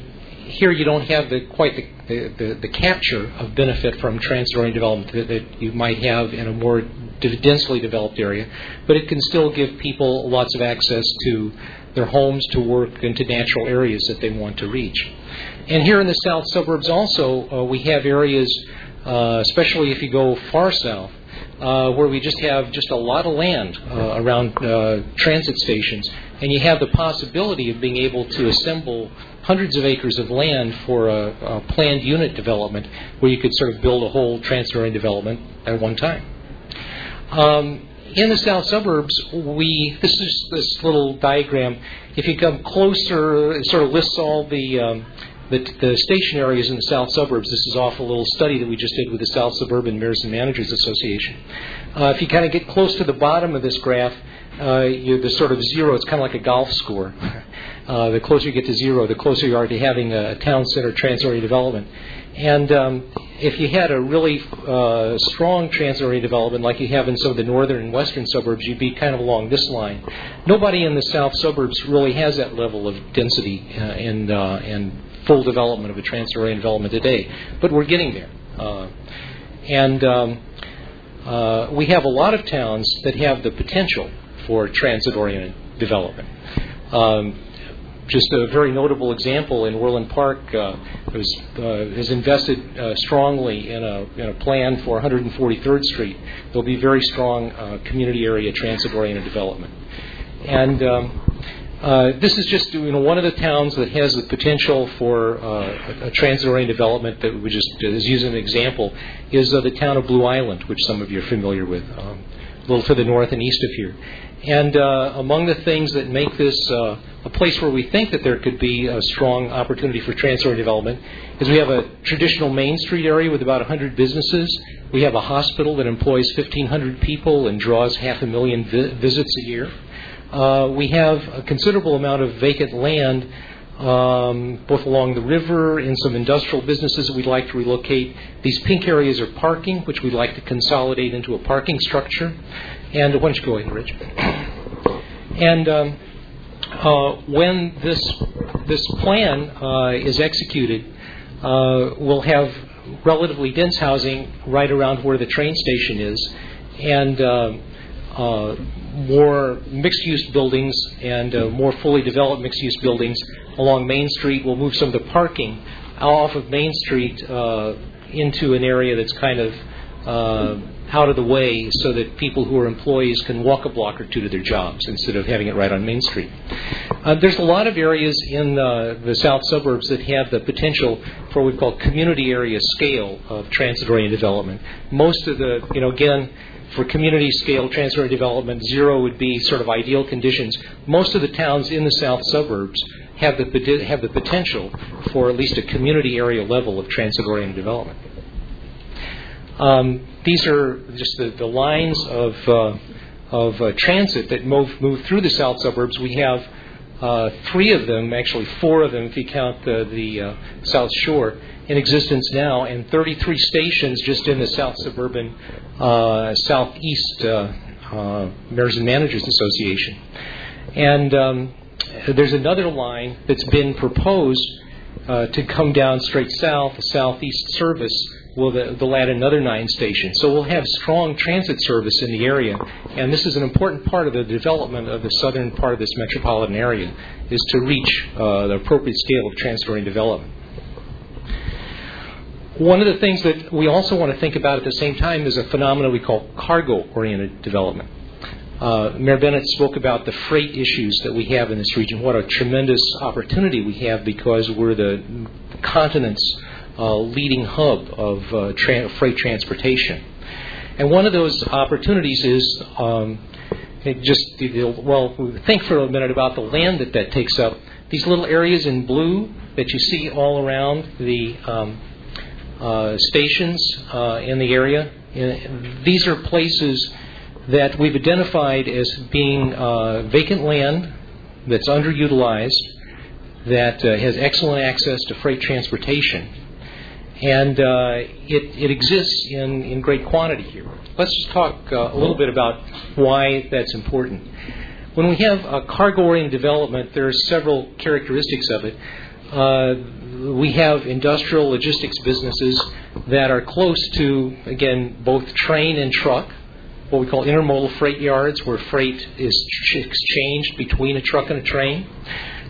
here you don't have the quite the, the, the, capture of benefit from transit-oriented development that, that, you might have in a more densely developed area, but it can still give people lots of access to their homes, to work, and to natural areas that they want to reach. And here in the south suburbs, also uh, we have areas, uh, especially if you go far south, uh, where we just have just a lot of land uh, around uh, transit stations, and you have the possibility of being able to assemble hundreds of acres of land for a, a planned unit development where you could sort of build a whole transit development at one time. Um, in the south suburbs, we this is this little diagram. If you come closer, it sort of lists all the um, the, the, station areas in the south suburbs. This is off a little study that we just did with the South Suburban Mayors and Managers Association. Uh, if you kind of get close to the bottom of this graph, uh, you, the sort of zero, it's kind of like a golf score. Uh, the closer you get to zero, the closer you are to having a town center transit development. And um, if you had a really uh, strong transit development like you have in some of the northern and western suburbs, you'd be kind of along this line. Nobody in the south suburbs really has that level of density uh, and, uh, and full development of a transit oriented development today, but we're getting there. Uh, and um, uh, we have a lot of towns that have the potential for transit-oriented development. Um, just a very notable example in Orland Park uh, was, uh, has invested uh, strongly in a, in a, plan for 143rd Street. There'll be very strong uh, community area transit-oriented development, and um, uh, this is just you know one of the towns that has the potential for uh, a, transit-oriented development that we just is using an example is the town of Blue Island, which some of you are familiar with, um, a little to the north and east of here. And uh, among the things that make this uh, a place where we think that there could be a strong opportunity for transit-oriented development is we have a traditional Main Street area with about 100 businesses. We have a hospital that employs 1,500 people and draws half a million vi- visits a year. Uh, we have a considerable amount of vacant land um, both along the river and some industrial businesses that we'd like to relocate. These pink areas are parking, which we'd like to consolidate into a parking structure. And why don't you go ahead, Rich? [coughs] And um, uh, when this this plan uh, is executed, uh, we'll have relatively dense housing right around where the train station is, and uh, uh, more mixed-use buildings and uh, more fully developed mixed-use buildings along Main Street. We'll move some of the parking off of Main Street into an area that's kind of out of the way so that people who are employees can walk a block or two to their jobs instead of having it right on Main Street. Uh, there's a lot of areas in uh, the south suburbs that have the potential for what we call community area scale of transit-oriented development. Most of the, you know, again, for community scale transit development, zero would be sort of ideal conditions. Most of the towns in the south suburbs have the have the potential for at least a community area level of transit-oriented development. Um, these are just the, the lines of, uh, of uh, transit that move, move through the south suburbs. We have uh, three of them, actually four of them if you count the, the uh, South Shore, in existence now, and 33 stations just in the South Suburban uh, Southeast uh, Mayors and Managers Association. And um, there's another line that's been proposed to come down straight south, a southeast service will add another nine stations. So we'll have strong transit service in the area, and this is an important part of the development of the southern part of this metropolitan area, is to reach uh, the appropriate scale of transit development. One of the things that we also want to think about at the same time is a phenomenon we call cargo-oriented development. Uh, Mayor Bennett spoke about the freight issues that we have in this region. What a tremendous opportunity we have because we're the continent's uh, leading hub of uh, tra- freight transportation. And one of those opportunities is um, just, well, think for a minute about the land that that takes up. These little areas in blue that you see all around the um, stations uh, in the area, uh, these are places that we've identified as being uh, vacant land that's underutilized, that has excellent access to freight transportation and uh, it, exists in, great quantity here. Let's just talk uh, a little bit about why that's important. When we have a cargo oriented development, there are several characteristics of it. Uh, we have industrial logistics businesses that are close to, again, both train and truck, what we call intermodal freight yards, where freight is exchanged between a truck and a train.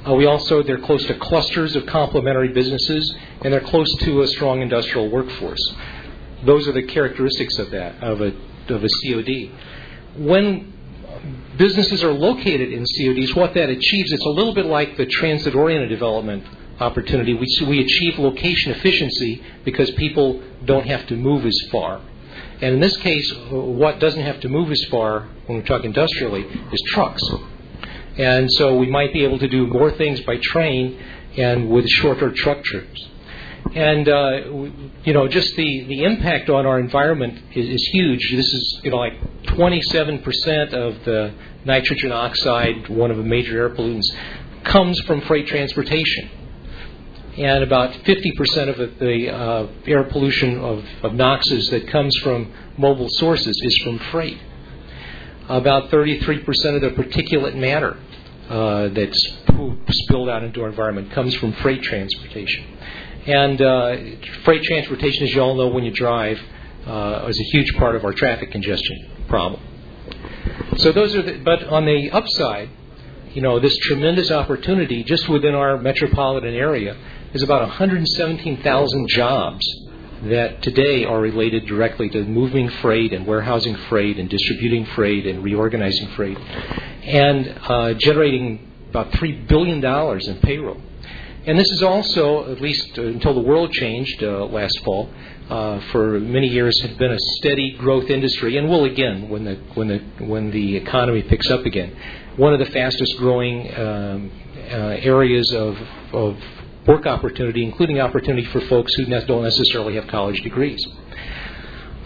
Uh, we also, they're close to clusters of complementary businesses, and they're close to a strong industrial workforce. Those are the characteristics of that, of a of a COD. When businesses are located in CODs, what that achieves, it's a little bit like the transit oriented development opportunity. We, we achieve location efficiency because people don't have to move as far. And in this case, what doesn't have to move as far when we talk industrially is trucks. And so we might be able to do more things by train and with shorter truck trips. And uh, you know, just the, the impact on our environment is, is huge. This is you know like 27% of the nitrogen oxide, one of the major air pollutants, comes from freight transportation. And about 50% of the, uh, air pollution of, of NOxes that comes from mobile sources is from freight. About 33% of the particulate matter uh, that's spilled out into our environment comes from freight transportation. And uh, freight transportation, as you all know when you drive, uh, is a huge part of our traffic congestion problem. So those are the, but on the upside, you know, this tremendous opportunity just within our metropolitan area is about 117,000 jobs that today are related directly to moving freight and warehousing freight and distributing freight and reorganizing freight and uh, generating about $3 billion in payroll. And this is also, at least until the world changed uh, last fall, uh, for many years had been a steady growth industry, and will again when the when the when the economy picks up again. One of the fastest growing um, uh, areas of of work opportunity, including opportunity for folks who don't necessarily have college degrees.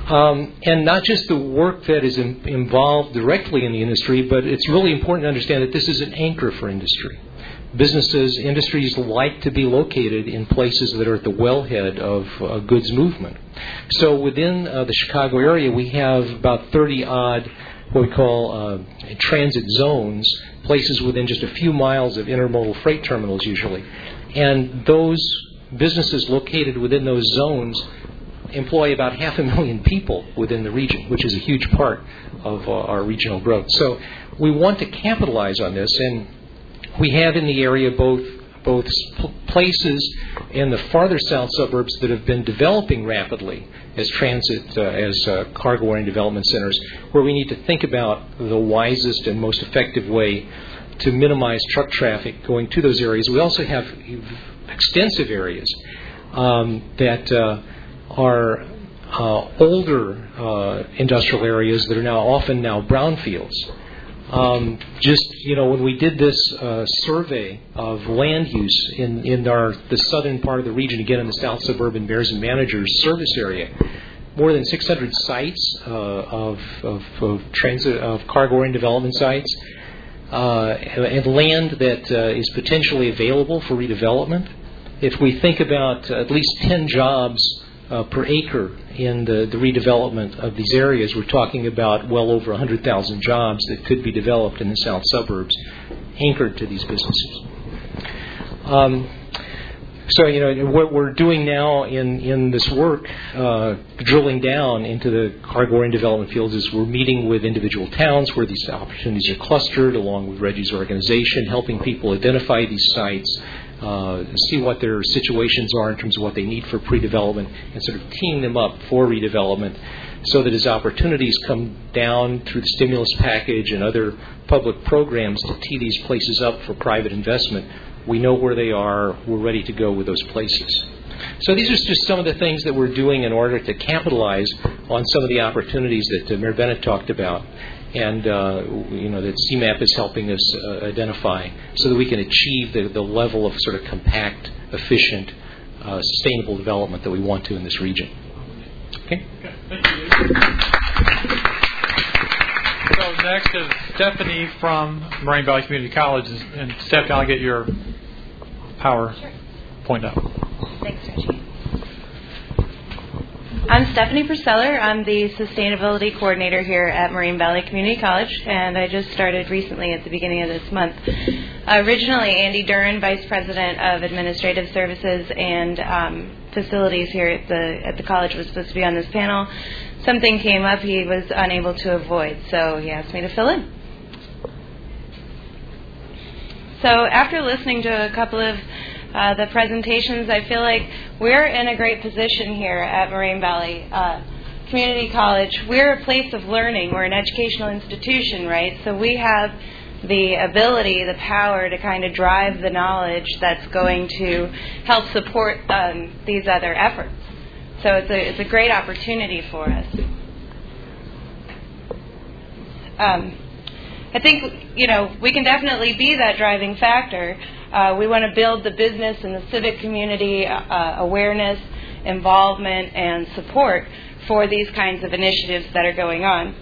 Um, and not just the work that is in, involved directly in the industry, but it's really important to understand that this is an anchor for industry. Businesses, industries like to be located in places that are at the wellhead of uh, goods movement. So within uh, the Chicago area, we have about 30 odd what we call uh, transit zones, places within just a few miles of intermodal freight terminals usually. And those businesses located within those zones employ about half a million people within the region, which is a huge part of uh, our regional growth. So we want to capitalize on this, and we have in the area both both places in the farther south suburbs that have been developing rapidly as transit, uh, as uh, cargo oriented development centers, where we need to think about the wisest and most effective way to minimize truck traffic going to those areas. We also have extensive areas um, that uh, are uh, older uh, industrial areas that are now often now brownfields. Um, just you know, when we did this uh, survey of land use in in our the southern part of the region, again in the South Suburban Mayors and Managers service area, more than 600 sites uh, of, of, of transit of cargo and development sites and land that uh, is potentially available for redevelopment. If we think about at least 10 jobs uh, per acre in the, the, redevelopment of these areas, we're talking about well over 100,000 jobs that could be developed in the south suburbs anchored to these businesses. Um, so, you know, what we're doing now in, in this work, uh, drilling down into the cargo and development fields, is we're meeting with individual towns where these opportunities are clustered, along with Reggie's organization, helping people identify these sites, uh, see what their situations are in terms of what they need for pre development, and sort of teeing them up for redevelopment so that as opportunities come down through the stimulus package and other public programs to tee these places up for private investment, we know where they are. We're ready to go with those places. So these are just some of the things that we're doing in order to capitalize on some of the opportunities that Mayor Bennett talked about, and uh, you know that CMAP is helping us uh, identify, so that we can achieve the, the level of sort of compact, efficient, uh, sustainable development that we want to in this region. Okay. okay so next is Stephanie from Moraine Valley Community College. And Stephanie, I'll get your point up. Thanks, Reggie. I'm Stephanie Purseller. I'm the Sustainability Coordinator here at Moraine Valley Community College, and I just started recently at the beginning of this month. Originally, Andy Duran, Vice President of Administrative Services and um, Facilities here at the at the college, was supposed to be on this panel something came up he was unable to avoid, so he asked me to fill in. So after listening to a couple of uh, the presentations, I feel like we're in a great position here at Moraine Valley. Uh, Community College, we're a place of learning. We're an educational institution, right? So we have the ability, the power to kind of drive the knowledge that's going to help support um, these other efforts. So it's a, it's a great opportunity for us. Um, I think, you know, we can definitely be that driving factor. Uh, we want to build the business and the civic community uh, awareness, involvement, and support for these kinds of initiatives that are going on.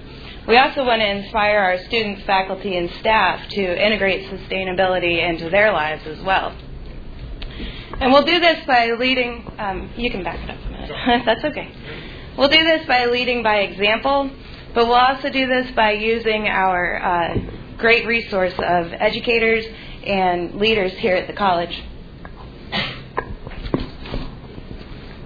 We also want to inspire our students, faculty, and staff to integrate sustainability into their lives as well. And we'll do this by leading, um, you can back it up a minute. [laughs] That's okay. We'll do this by leading by example, but we'll also do this by using our uh, great resource of educators and leaders here at the college.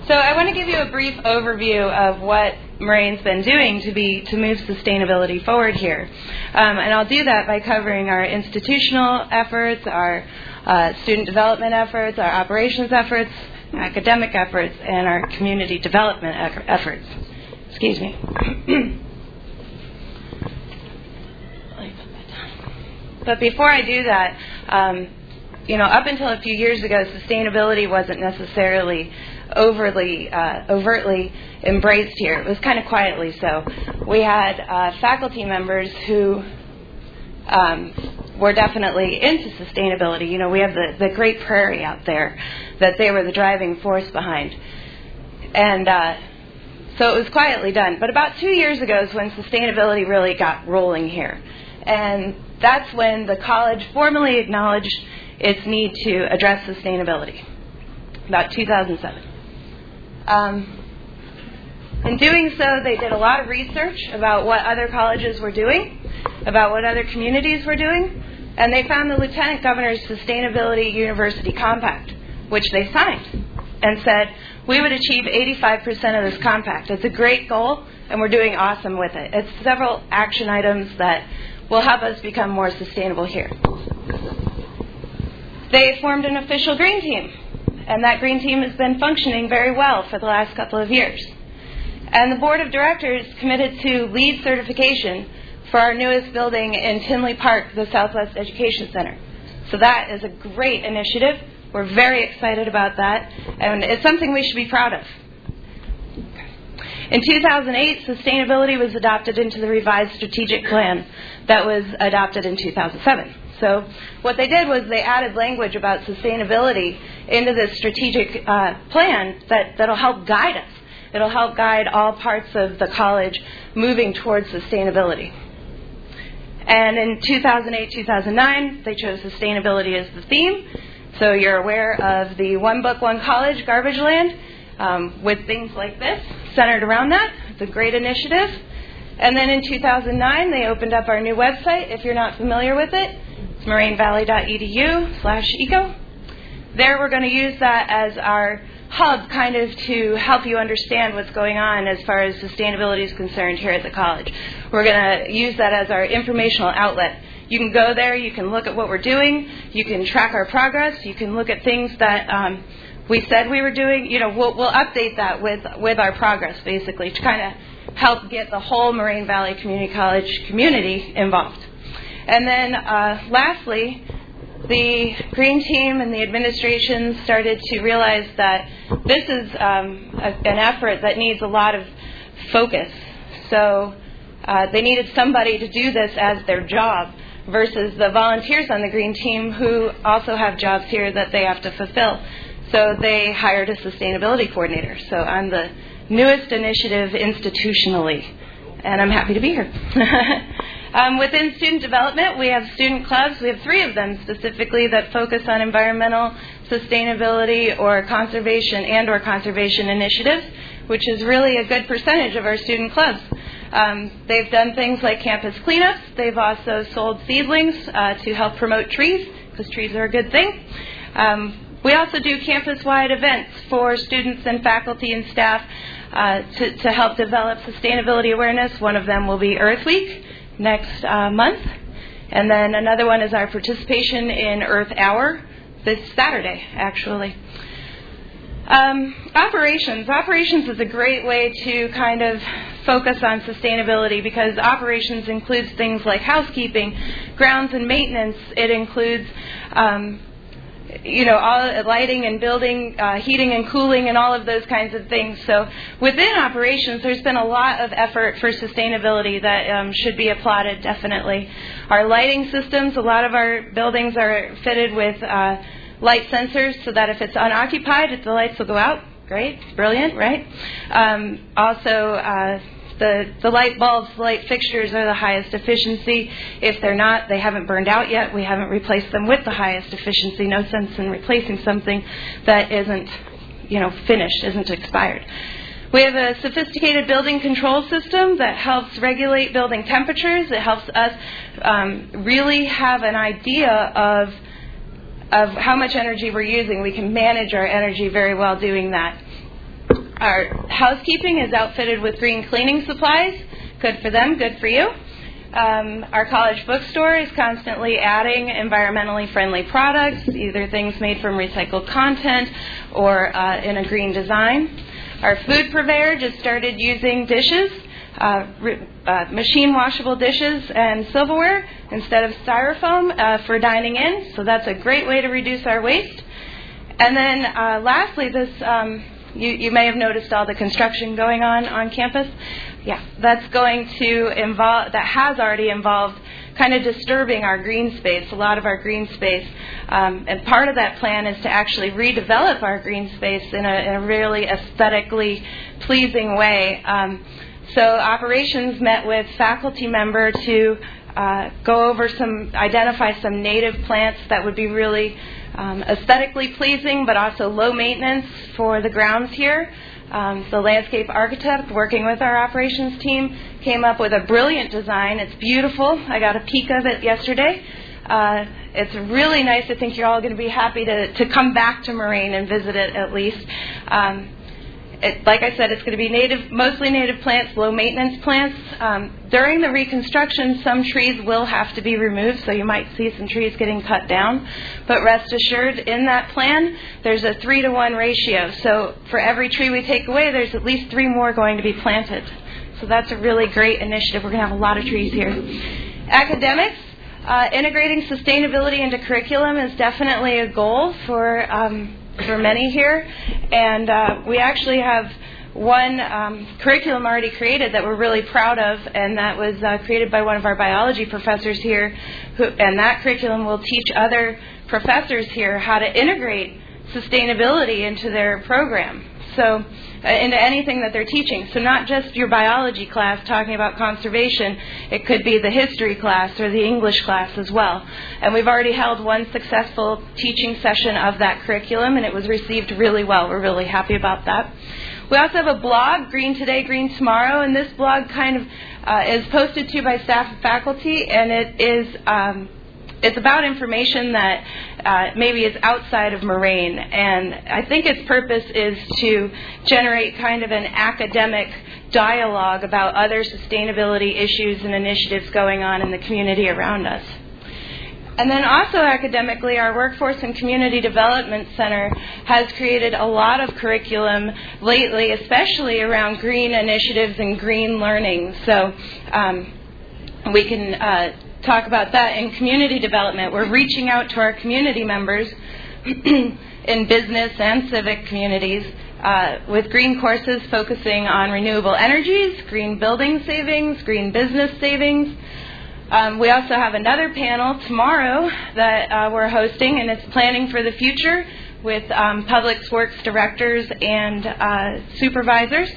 So I want to give you a brief overview of what Moraine's been doing to be to move sustainability forward here, um, and I'll do that by covering our institutional efforts, our uh, student development efforts, our operations efforts, academic efforts, and our community development efforts. Excuse me. [clears throat] but before I do that, um, you know, up until a few years ago, sustainability wasn't necessarily overly uh, overtly embraced here. It was kind of quietly so. We had uh, faculty members who um, were definitely into sustainability. You know, we have the, the Great Prairie out there that they were the driving force behind. And uh, so it was quietly done. But about two years ago is when sustainability really got rolling here. And that's when the college formally acknowledged its need to address sustainability, about 2007. Um, in doing so, they did a lot of research about what other colleges were doing, about what other communities were doing, and they found the Lieutenant Governor's Sustainability University Compact, which they signed, and said, we would achieve 85% of this compact. It's a great goal, and we're doing awesome with it. It's several action items that will help us become more sustainable here. They formed an official green team and that green team has been functioning very well for the last couple of years. And the board of directors committed to LEED certification for our newest building in Tinley Park, the Southwest Education Center. So that is a great initiative. We're very excited about that, and it's something we should be proud of. In 2008, sustainability was adopted into the revised strategic plan that was adopted in 2007. So what they did was they added language about sustainability into this strategic uh, plan that, that'll help guide us. It'll help guide all parts of the college moving towards sustainability. And in 2008 2009, they chose sustainability as the theme. So you're aware of the One Book, One College garbage land um, with things like this centered around that. It's a great initiative. And then in 2009, they opened up our new website. If you're not familiar with it, it's morainevalley.edu slash eco. There we're going to use that as our hub kind of to help you understand what's going on as far as sustainability is concerned here at the college. We're going to use that as our informational outlet. You can go there, you can look at what we're doing, you can track our progress, you can look at things that um, we said we were doing. You know, we'll, we'll update that with, with our progress basically to kind of help get the whole Moraine Valley Community College community involved. And then uh, lastly, the Green Team and the administration started to realize that this is um, a, an effort that needs a lot of focus. So uh, they needed somebody to do this as their job versus the volunteers on the Green Team who also have jobs here that they have to fulfill. So they hired a sustainability coordinator. So I'm the newest initiative institutionally, and I'm happy to be here. [laughs] Um, within student development, we have student clubs. We have three of them specifically that focus on environmental sustainability or conservation and or conservation initiatives, which is really a good percentage of our student clubs. Um, they've done things like campus cleanups. They've also sold seedlings uh, to help promote trees because trees are a good thing. Um, we also do campus-wide events for students and faculty and staff uh, to, to help develop sustainability awareness. One of them will be Earth Week next uh, month. And then another one is our participation in Earth Hour this Saturday, actually. Um, operations. Operations is a great way to kind of focus on sustainability because operations includes things like housekeeping, grounds and maintenance. It includes um, you know, all lighting and building, uh, heating and cooling, and all of those kinds of things. So within operations, there's been a lot of effort for sustainability that um, should be applauded. Definitely, our lighting systems. A lot of our buildings are fitted with uh, light sensors, so that if it's unoccupied, the lights will go out. Great, brilliant, right? Um, also. Uh, the, the light bulbs, light fixtures are the highest efficiency. If they're not, they haven't burned out yet. We haven't replaced them with the highest efficiency. No sense in replacing something that isn't, you know, finished, isn't expired. We have a sophisticated building control system that helps regulate building temperatures. It helps us um, really have an idea of of how much energy we're using. We can manage our energy very well doing that. Our housekeeping is outfitted with green cleaning supplies. Good for them, good for you. Um, our college bookstore is constantly adding environmentally friendly products, either things made from recycled content or uh, in a green design. Our food purveyor just started using dishes, uh, uh, machine washable dishes and silverware instead of styrofoam uh, for dining in, so that's a great way to reduce our waste. And then uh, lastly, this um, you, you may have noticed all the construction going on on campus. Yeah, that's going to involve, that has already involved kind of disturbing our green space, a lot of our green space. Um, and part of that plan is to actually redevelop our green space in a, in a really aesthetically pleasing way. Um, so operations met with faculty member to uh, go over some, identify some native plants that would be really um, aesthetically pleasing, but also low maintenance for the grounds here. Um, the landscape architect, working with our operations team, came up with a brilliant design. It's beautiful. I got a peek of it yesterday. Uh, it's really nice. I think you're all going to be happy to, to come back to Moraine and visit it at least. Um, it, like I said, it's going to be native, mostly native plants, low maintenance plants. Um, during the reconstruction, some trees will have to be removed, so you might see some trees getting cut down. But rest assured, in that plan, there's a three to one ratio. So for every tree we take away, there's at least three more going to be planted. So that's a really great initiative. We're going to have a lot of trees here. Academics, uh, integrating sustainability into curriculum is definitely a goal for. Um, for many here, and uh, we actually have one um, curriculum already created that we're really proud of, and that was uh, created by one of our biology professors here, who, and that curriculum will teach other professors here how to integrate sustainability into their program. So uh, into anything that they're teaching. So not just your biology class talking about conservation, it could be the history class or the English class as well. And we've already held one successful teaching session of that curriculum, and it was received really well. We're really happy about that. We also have a blog, Green Today, Green Tomorrow, and this blog kind of uh, is posted to by staff and faculty, and it is um, it's about information that uh, maybe is outside of Moraine, and I think its purpose is to generate kind of an academic dialogue about other sustainability issues and initiatives going on in the community around us. And then also academically, our Workforce and Community Development Center has created a lot of curriculum lately, especially around green initiatives and green learning. So um, we can uh, talk about that in community development. We're reaching out to our community members [clears throat] in business and civic communities uh, with green courses focusing on renewable energies, green building savings, green business savings. Um, we also have another panel tomorrow that uh, we're hosting, and it's planning for the future with um, public works directors and uh, supervisors.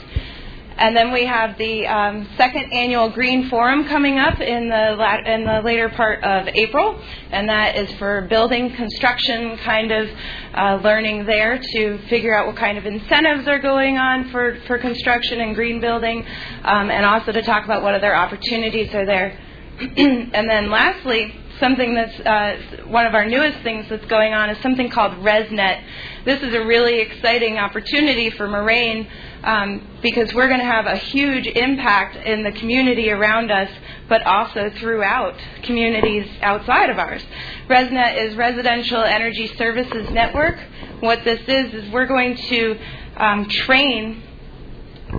And then we have the um, second annual Green Forum coming up in the la- in the later part of April, and that is for building construction kind of uh, learning there to figure out what kind of incentives are going on for, for construction and green building, um, and also to talk about what other opportunities are there. [clears throat] and then lastly, something that's uh, one of our newest things that's going on is something called ResNet. This is a really exciting opportunity for Moraine um, because we're going to have a huge impact in the community around us, but also throughout communities outside of ours. ResNet is Residential Energy Services Network. What this is, is we're going to um, train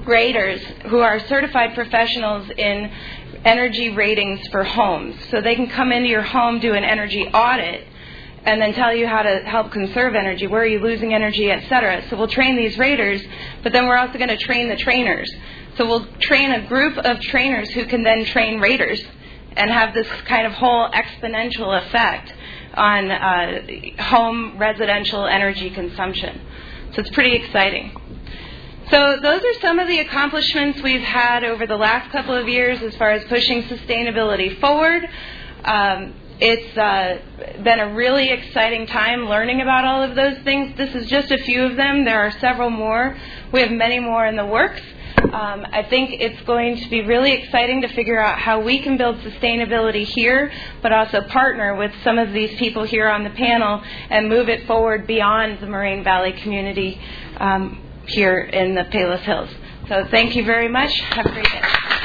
raters who are certified professionals in energy ratings for homes. So they can come into your home, do an energy audit, and then tell you how to help conserve energy, where are you losing energy, et cetera. So we'll train these raters, but then we're also going to train the trainers. So we'll train a group of trainers who can then train raters and have this kind of whole exponential effect on uh, home residential energy consumption. So it's pretty exciting. So those are some of the accomplishments we've had over the last couple of years as far as pushing sustainability forward. Um, it's uh, been a really exciting time learning about all of those things. This is just a few of them. There are several more. We have many more in the works. Um, I think it's going to be really exciting to figure out how we can build sustainability here, but also partner with some of these people here on the panel and move it forward beyond the Moraine Valley community um, here in the Palos Hills. So thank you very much. Have a great day.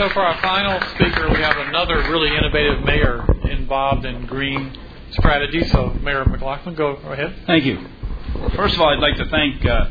So for our final speaker, we have another really innovative mayor involved in green strategy. So Mayor McLaughlin, go ahead. Thank you. First of all, I'd like to thank uh,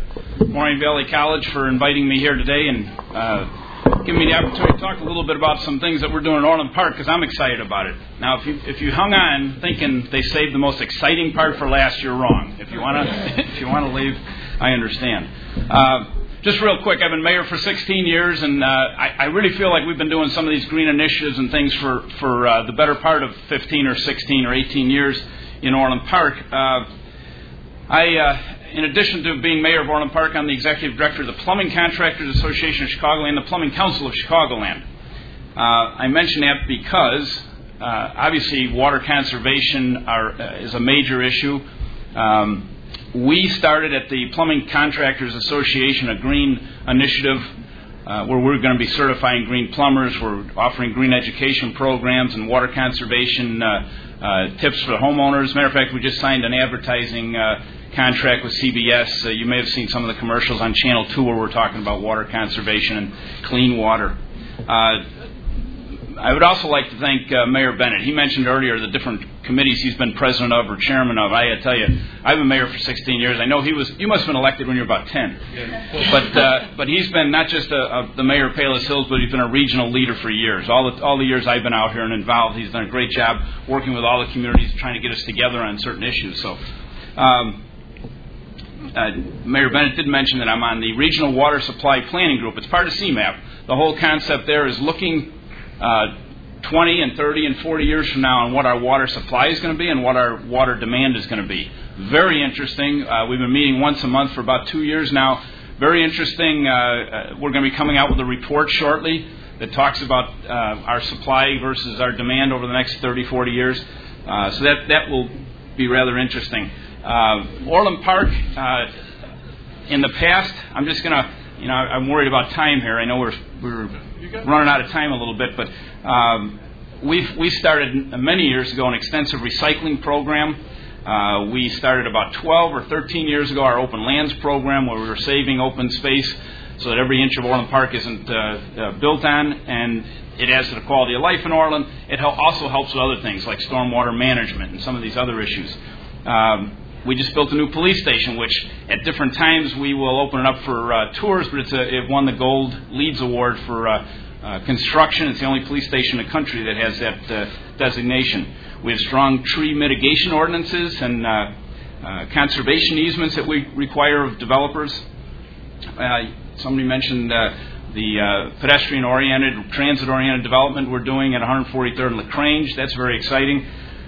Valley College for inviting me here today and uh, giving me the opportunity to talk a little bit about some things that we're doing in Orland Park because I'm excited about it. Now, if you if you hung on thinking they saved the most exciting part for last, you're wrong. If you wanna [laughs] if you wanna leave, I understand. Uh, just real quick, I've been mayor for 16 years, and uh, I, I really feel like we've been doing some of these green initiatives and things for for uh, the better part of 15 or 16 or 18 years in Orland Park. Uh, I, uh, in addition to being mayor of Orland Park, I'm the executive director of the Plumbing Contractors Association of Chicagoland, and the Plumbing Council of Chicagoland. Uh, I mention that because uh, obviously water conservation are, is a major issue. Um, we started at the Plumbing Contractors Association a green initiative uh, where we're going to be certifying green plumbers. We're offering green education programs and water conservation uh, uh, tips for homeowners. Matter of fact, we just signed an advertising uh, contract with CBS. Uh, you may have seen some of the commercials on Channel 2 where we're talking about water conservation and clean water. Uh, I would also like to thank uh, Mayor Bennett. He mentioned earlier the different committees he's been president of or chairman of. I tell you, I've been mayor for 16 years. I know he was. You must have been elected when you were about 10. Yeah. But uh, but he's been not just a, a, the mayor of Palos Hills, but he's been a regional leader for years. All the all the years I've been out here and involved, he's done a great job working with all the communities, trying to get us together on certain issues. So. Um, uh, Mayor Bennett did mention that I'm on the Regional Water Supply Planning Group. It's part of CMAP. The whole concept there is looking uh, 20 and 30 and 40 years from now on what our water supply is going to be and what our water demand is going to be. Very interesting. Uh, we've been meeting once a month for about two years now. Very interesting. Uh, uh we're going to be coming out with a report shortly that talks about uh, our supply versus our demand over the next 30, 40 years. So that, that will be rather interesting. Orland Park, in the past, I'm just going to, you know, I'm worried about time here. I know we're, we're running out of time a little bit, but um, we've we started many years ago an extensive recycling program. Uh, we started about 12 or 13 years ago our open lands program where we were saving open space so that every inch of Orland Park isn't uh, uh, built on, and it adds to the quality of life in Orland. It also helps with other things like stormwater management and some of these other issues. Um, we just built a new police station, which at different times we will open it up for uh, tours, but it's a, it won the Gold Leads Award for uh, uh, construction. It's the only police station in the country that has that uh, designation. We have strong tree mitigation ordinances and uh, uh, conservation easements that we require of developers. somebody mentioned the pedestrian oriented, transit oriented development we're doing at 143rd and LaGrange. That's very exciting.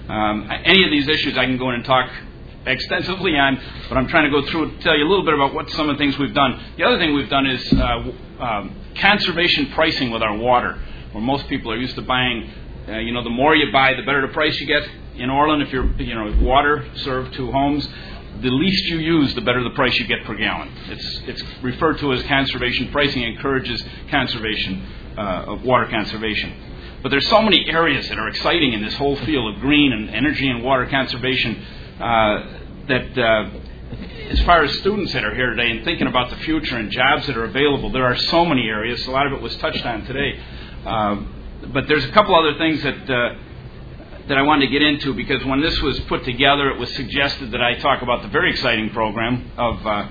Um, any of these issues I can go in and talk extensively on, but I'm trying to go through and tell you a little bit about what some of the things we've done. The other thing we've done is uh, um, conservation pricing with our water, where most people are used to buying. Uh, you know, the more you buy, the better the price you get. In Orland, if you're you know water served to homes, the least you use, the better the price you get per gallon. It's it's referred to as conservation pricing. Encourages conservation uh, of water conservation. But there's so many areas that are exciting in this whole field of green and energy and water conservation that, uh, as far as students that are here today and thinking about the future and jobs that are available, there are so many areas. A lot of it was touched on today. Uh, but there's a couple other things that uh, that I wanted to get into because when this was put together, it was suggested that I talk about the very exciting program of uh, uh,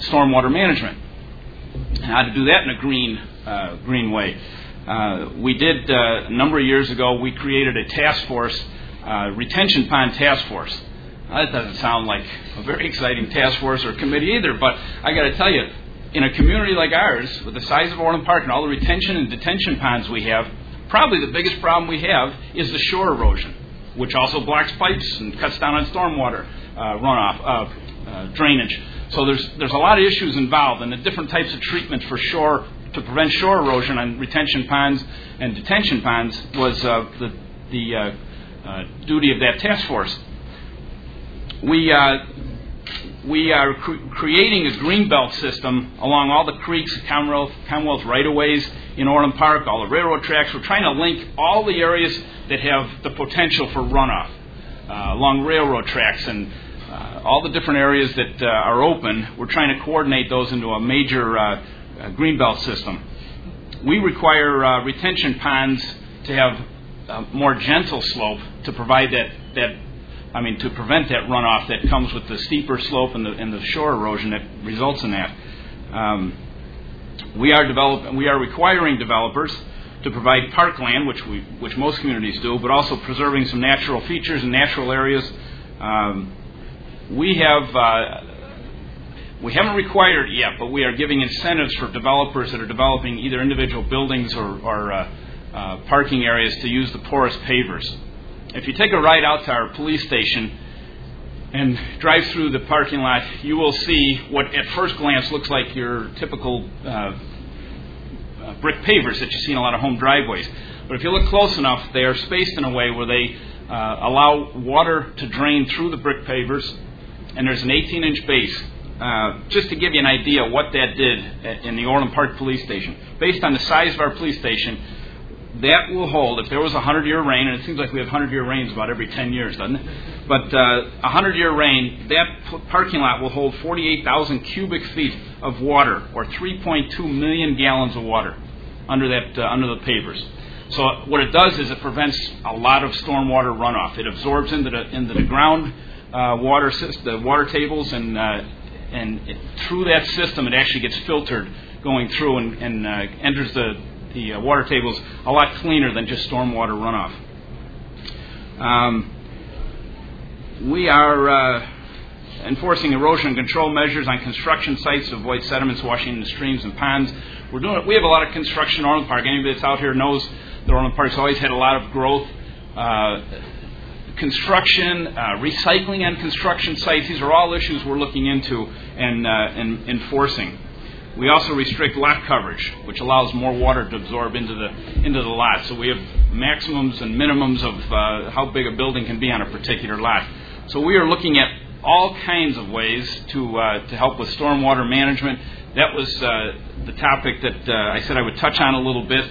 stormwater management and how to do that in a green uh, green way. Uh, we did uh, a number of years ago. We created a task force, uh, retention pond task force. That doesn't sound like a very exciting task force or committee either, but I got to tell you, in a community like ours, with the size of Orland Park and all the retention and detention ponds we have, probably the biggest problem we have is the shore erosion, which also blocks pipes and cuts down on stormwater uh, runoff, uh, uh, drainage. So there's there's a lot of issues involved, and the different types of treatment for shore to prevent shore erosion on retention ponds and detention ponds was uh, the the uh, uh, duty of that task force. We we are cre- creating a greenbelt system along all the creeks, Commonwealth, Commonwealth right of ways in Orland Park, all the railroad tracks. We're trying to link all the areas that have the potential for runoff uh, along railroad tracks and uh, all the different areas that uh, are open. We're trying to coordinate those into a major uh, uh, greenbelt system. We require uh, retention ponds to have a more gentle slope to provide that, that I mean, to prevent that runoff that comes with the steeper slope and the, and the shore erosion that results in that. Um, we are develop, we are requiring developers to provide parkland, which we, which most communities do, but also preserving some natural features and natural areas. Um, we have uh, we haven't required it yet, but we are giving incentives for developers that are developing either individual buildings or, or uh, uh, parking areas to use the porous pavers. If you take a ride out to our police station and drive through the parking lot, you will see what at first glance looks like your typical uh, uh, brick pavers that you see in a lot of home driveways. But if you look close enough, they are spaced in a way where they uh, allow water to drain through the brick pavers, and there's an 18 inch base. Uh, just to give you an idea what that did in the Orland Park Police Station. Based on the size of our police station, that will hold. If there was a 100 year rain, and it seems like we have 100 year rains about every 10 years, doesn't it? But uh, a 100 year rain, that parking lot will hold 48,000 cubic feet of water, or 3.2 million gallons of water under, that, uh, under the pavers. So what it does is it prevents a lot of stormwater runoff. It absorbs into the, into the ground uh, water, the water tables, and, uh, and it, through that system, it actually gets filtered going through and, and uh, enters the the uh, water table is a lot cleaner than just stormwater runoff. Um, we are uh, enforcing erosion control measures on construction sites to avoid sediments washing into streams and ponds. We're doing it. We have a lot of construction in Orland Park. Anybody that's out here knows that Orland Park's always had a lot of growth. Uh, construction, uh, recycling on construction sites, these are all issues we're looking into and, uh, and enforcing. We also restrict lot coverage, which allows more water to absorb into the into the lot. So we have maximums and minimums of uh, how big a building can be on a particular lot. So we are looking at all kinds of ways to uh, to help with stormwater management. That was uh, the topic that uh, I said I would touch on a little bit.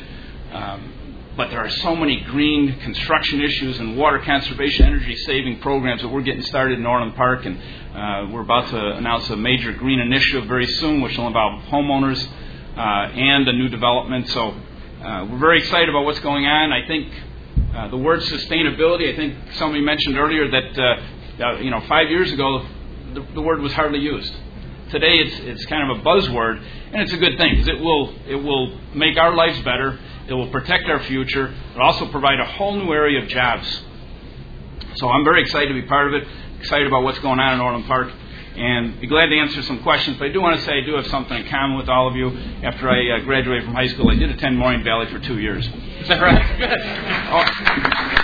Um, but there are so many green construction issues and water conservation, energy saving programs that we're getting started in Orland Park, and uh, we're about to announce a major green initiative very soon, which will involve homeowners uh, and a new development. So uh, we're very excited about what's going on. I think uh, the word sustainability. I think somebody mentioned earlier that uh, uh, you know five years ago the, the word was hardly used today it's it's kind of a buzzword, and it's a good thing because it will it will make our lives better. It will protect our future. Will also provide a whole new area of jobs. So I'm very excited to be part of it. Excited about what's going on in Orland Park, and be glad to answer some questions. But I do want to say I do have something in common with all of you. After I uh, graduated from high school, I did attend Moraine Valley for two years. Is that right? Good. [laughs] Oh.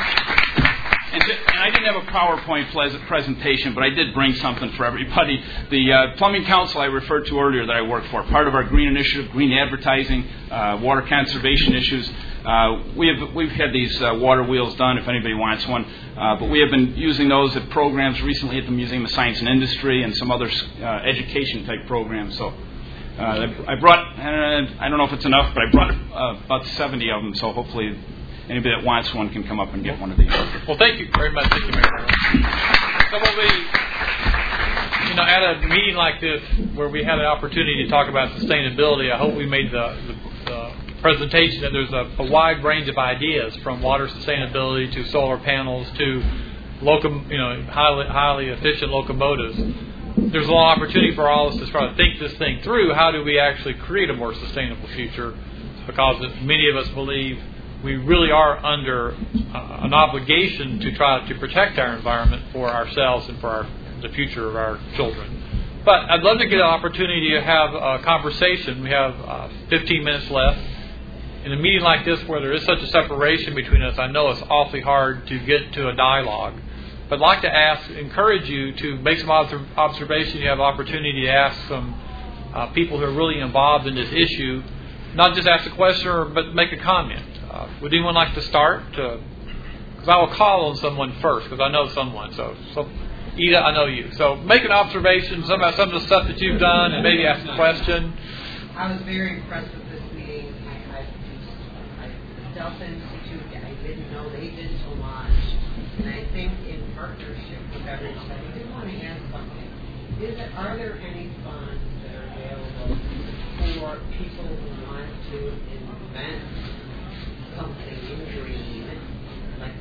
Didn't have a PowerPoint presentation, but I did bring something for everybody. The uh, Plumbing Council I referred to earlier that I work for, part of our green initiative, green advertising, uh, water conservation issues. Uh, we have we've had these uh, water wheels done if anybody wants one, uh, but we have been using those at programs recently at the Museum of Science and Industry and some other uh, education type programs. So I brought, I don't know if it's enough, but I brought about 70 of them, so hopefully anybody that wants one can come up and get one of these. Well, thank you very much. Thank you, Mayor. So what we, you know, at a meeting like this where we had an opportunity to talk about sustainability, I hope we made the, the, the presentation that there's a, a wide range of ideas from water sustainability to solar panels to locom, you know, highly, highly efficient locomotives. There's a lot of opportunity for all of us to try to think this thing through. How do we actually create a more sustainable future? Because many of us believe we really are under uh, an obligation to try to protect our environment for ourselves and for our, the future of our children. But I'd love to get an opportunity to have a conversation. We have uh, 15 minutes left. In a meeting like this, where there is such a separation between us, I know it's awfully hard to get to a dialogue. But I'd like to ask, encourage you to make some observation. You have opportunity to ask some uh, people who are really involved in this issue, not just ask a question, but make a comment. Uh, would anyone like to start? Because I will call on someone first, because I know someone. So, so, Ida, I know you. So make an observation about some of the stuff that you've done, and maybe ask a question. I was very impressed with this meeting. I, I, I Delta Institute, I didn't know they did so much, and I think in partnership with everybody, I did want to ask something. Is it, are there any funds that are available for people who want to invent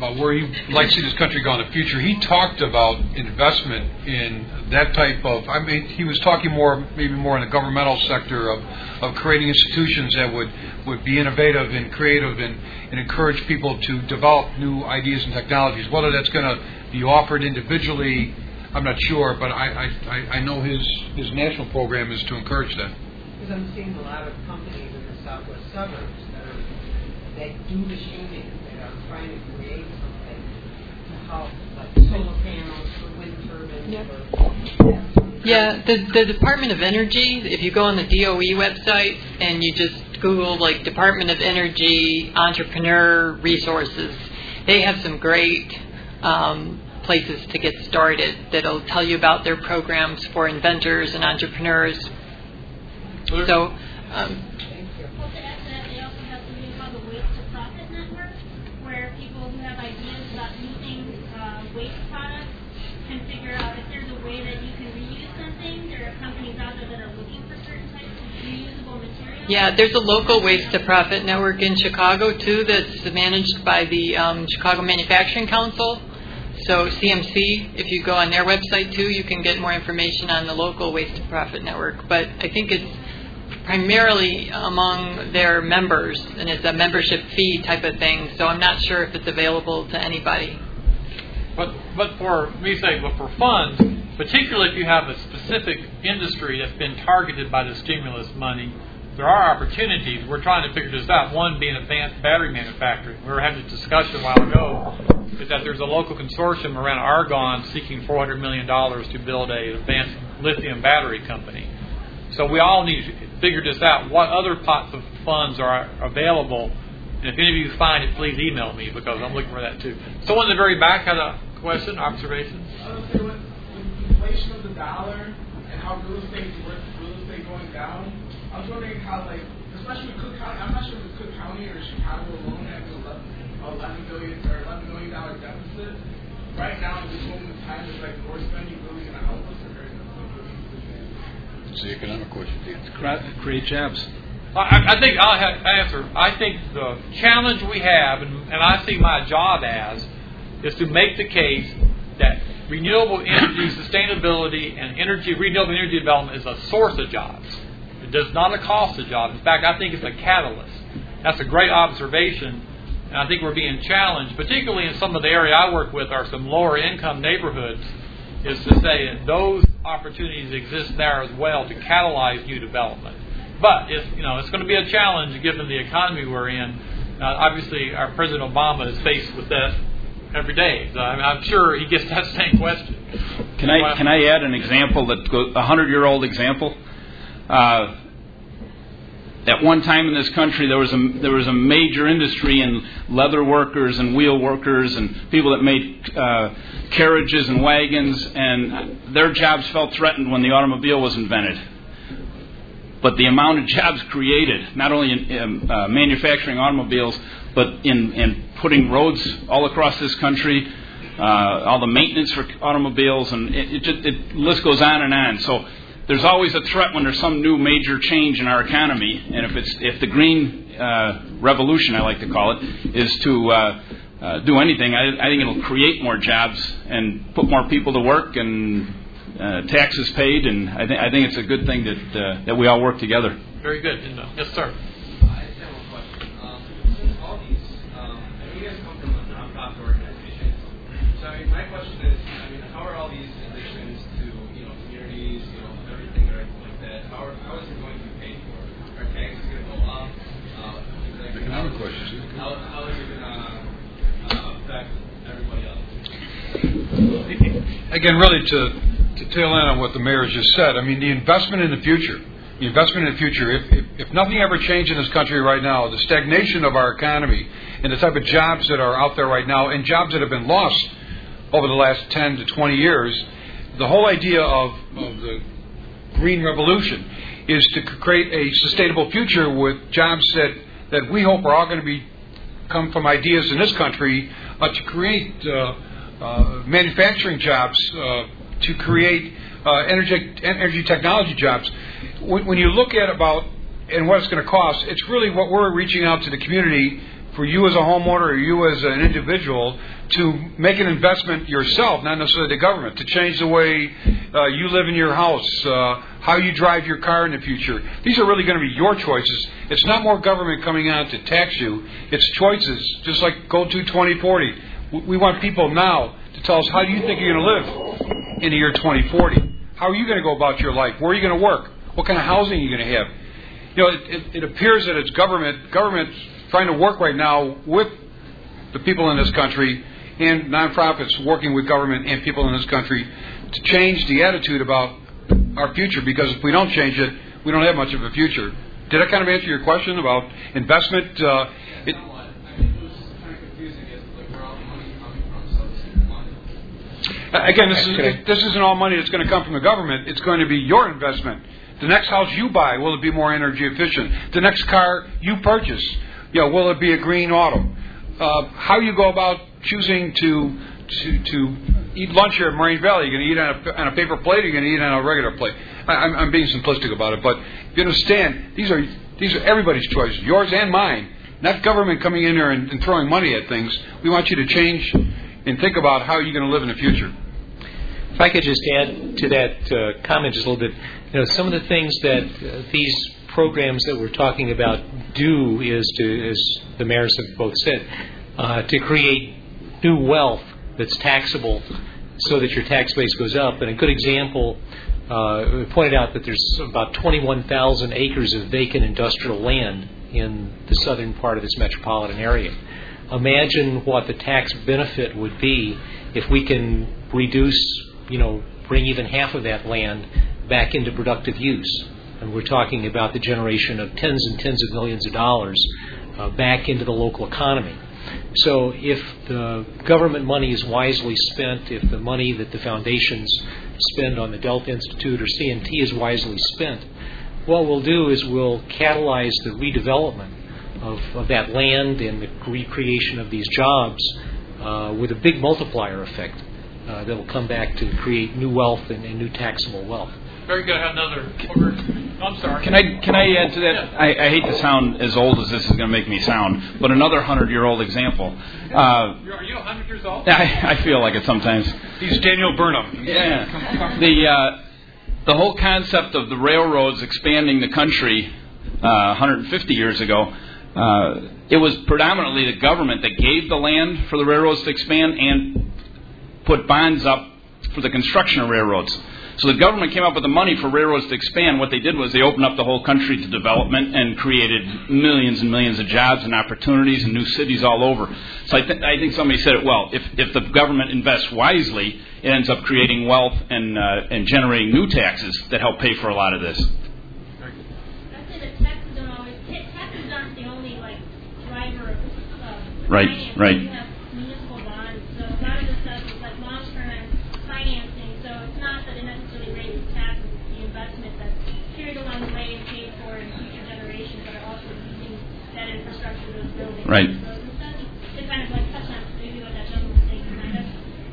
about where he'd like to see this country go in the future. He talked about investment in that type of. I mean, he was talking more, maybe more in the governmental sector of, of creating institutions that would, would be innovative and creative and, and encourage people to develop new ideas and technologies. Whether that's going to be offered individually, I'm not sure, but I, I, I know his, his national program is to encourage that. Because I'm seeing a lot of companies in the southwest suburbs that, are, that do machining trying to create something to like solar panels for wind turbines. Yep. Or, yeah, the, the Department of Energy, if you go on the DOE website and you just Google like Department of Energy entrepreneur resources, they have some great um, places to get started that'll tell you about their programs for inventors and entrepreneurs. So, um, Yeah, there's a local waste to profit network in Chicago too that's managed by the um, Chicago Manufacturing Council. So CMC, if you go on their website too, you can get more information on the local waste to profit network. But I think it's primarily among their members, and it's a membership fee type of thing. So I'm not sure if it's available to anybody. But but for me say, but for funds, particularly if you have a specific industry that's been targeted by the stimulus money there are opportunities. We're trying to figure this out. One being advanced battery manufacturing. We were having a discussion a while ago is that there's a local consortium around Argonne seeking $400 million to build a advanced lithium battery company. So we all need to figure this out. What other pots of funds are available? And if any of you find it, please email me because I'm looking for that too. Someone in the very back had a question, observation. I was with inflation of the dollar and how real estate is worth, real estate going down I was wondering how, like, especially Cook County, I'm not sure if it's Cook County or Chicago alone has an 11 billion or 11 million dollar deficit. Right now, in this moment in time, is like more spending really going to help us or hurt us? It's the economic question. It's create jobs. I, I think I'll have, answer. I think the challenge we have, and, and I see my job as, is to make the case that renewable energy sustainability and energy renewable energy development is a source of jobs. Does not cost a job. In fact, I think it's a catalyst. That's a great observation. And I think we're being challenged, particularly in some of the area I work with are some lower income neighborhoods, is to say that those opportunities exist there as well to catalyze new development. But it's, you know, it's going to be a challenge given the economy we're in. Uh, obviously, our President Obama is faced with that every day. So, I mean, I'm sure he gets that [laughs] same question. Can I can I add an example that a hundred year old example? Uh, at one time in this country, there was a there was a major industry in leather workers and wheel workers and people that made uh, carriages and wagons, and their jobs felt threatened when the automobile was invented. But the amount of jobs created, not only in, in uh, manufacturing automobiles, but in, in putting roads all across this country, uh, all the maintenance for automobiles, and it, it, just, it list goes on and on. So there's always a threat when there's some new major change in our economy, and if it's if the green uh, revolution, I like to call it, is to uh, uh, do anything, I, I think it'll create more jobs and put more people to work and uh, taxes paid, and I, th- I think it's a good thing that uh, that we all work together. Very good. And, uh, yes, sir. How, how is it going to uh, affect everybody else? Again, really to, to tail end on what the mayor just said, I mean, the investment in the future, the investment in the future, if, if, if nothing ever changed in this country right now, the stagnation of our economy and the type of jobs that are out there right now and jobs that have been lost over the last 10 to 20 years, the whole idea of, of the green revolution is to create a sustainable future with jobs that, that we hope are all going to be come from ideas in this country uh, to create uh, uh, manufacturing jobs, uh, to create energy, energy technology jobs. When, when you look at about and what it's going to cost, it's really what we're reaching out to the community for you as a homeowner or you as an individual to make an investment yourself, not necessarily the government, to change the way you live in your house, how you drive your car in the future. These are really going to be your choices. It's not more government coming out to tax you. It's choices, just like Go to 2040. We want people now to tell us how do you think you're going to live in the year 2040. How are you going to go about your life? Where are you going to work? What kind of housing are you going to have? You know, it, it, it appears that it's government. Government's trying to work right now with the people in this country and nonprofits working with government and people in this country to change the attitude about our future because if we don't change it, we don't have much of a future. Did I kind of answer your question about investment? Uh, it, Again, this, is, this isn't all money that's going to come from the government. It's going to be your investment. The next house you buy, will it be more energy efficient? The next car you purchase, you know, will it be a green auto? Uh, how you go about choosing to to to eat lunch here at Moraine Valley? You're going to eat on a, on a paper plate, or you're going to eat on a regular plate. I, I'm, I'm being simplistic about it, but you understand these are these are everybody's choices, yours and mine. Not government coming in there and, and throwing money at things. We want you to change and think about how you're going to live in the future. If I could just add to that uh, comment just a little bit, you know, some of the things that uh, these programs that we're talking about do is to, as the mayors have both said, uh, to create new wealth that's taxable so that your tax base goes up. And a good example, uh, pointed out that there's about 21,000 acres of vacant industrial land in the southern part of this metropolitan area. Imagine what the tax benefit would be if we can reduce, you know, bring even half of that land back into productive use. And we're talking about the generation of tens and tens of millions of dollars uh, back into the local economy. So if the government money is wisely spent, if the money that the foundations spend on the Delta Institute or CNT is wisely spent, what we'll do is we'll catalyze the redevelopment of, of that land and the recreation of these jobs uh, with a big multiplier effect uh, that will come back to create new wealth and, and new taxable wealth. Very good. I have another. I'm sorry. Can I can I add to that? Yeah. I, I hate to sound as old as this is going to make me sound, but another hundred year old example. Uh, You're, you 100 years old? I, I feel like it sometimes. He's Daniel Burnham. Yeah. The uh, the whole concept of the railroads expanding the country uh, 150 years ago. Uh, it was predominantly the government that gave the land for the railroads to expand and put bonds up for the construction of railroads. So the government came up with the money for railroads to expand. What they did was they opened up the whole country to development and created millions and millions of jobs and opportunities and new cities all over. So I, th- I think somebody said it well. If, if the government invests wisely, it ends up creating wealth and, uh, and generating new taxes that help pay for a lot of this. I'd say that taxes don't always, ta- taxes aren't the only like driver of uh, Right, finance. right. You have municipal bonds, so a lot of the stuff is like long-term financing. So it's not that it necessarily raises taxes, it's the investment that's carried along the way and paid for in future generations that are also using that infrastructure, those buildings, Right. those roads and stuff. To kind of like touch on maybe what that gentleman was saying, kind of.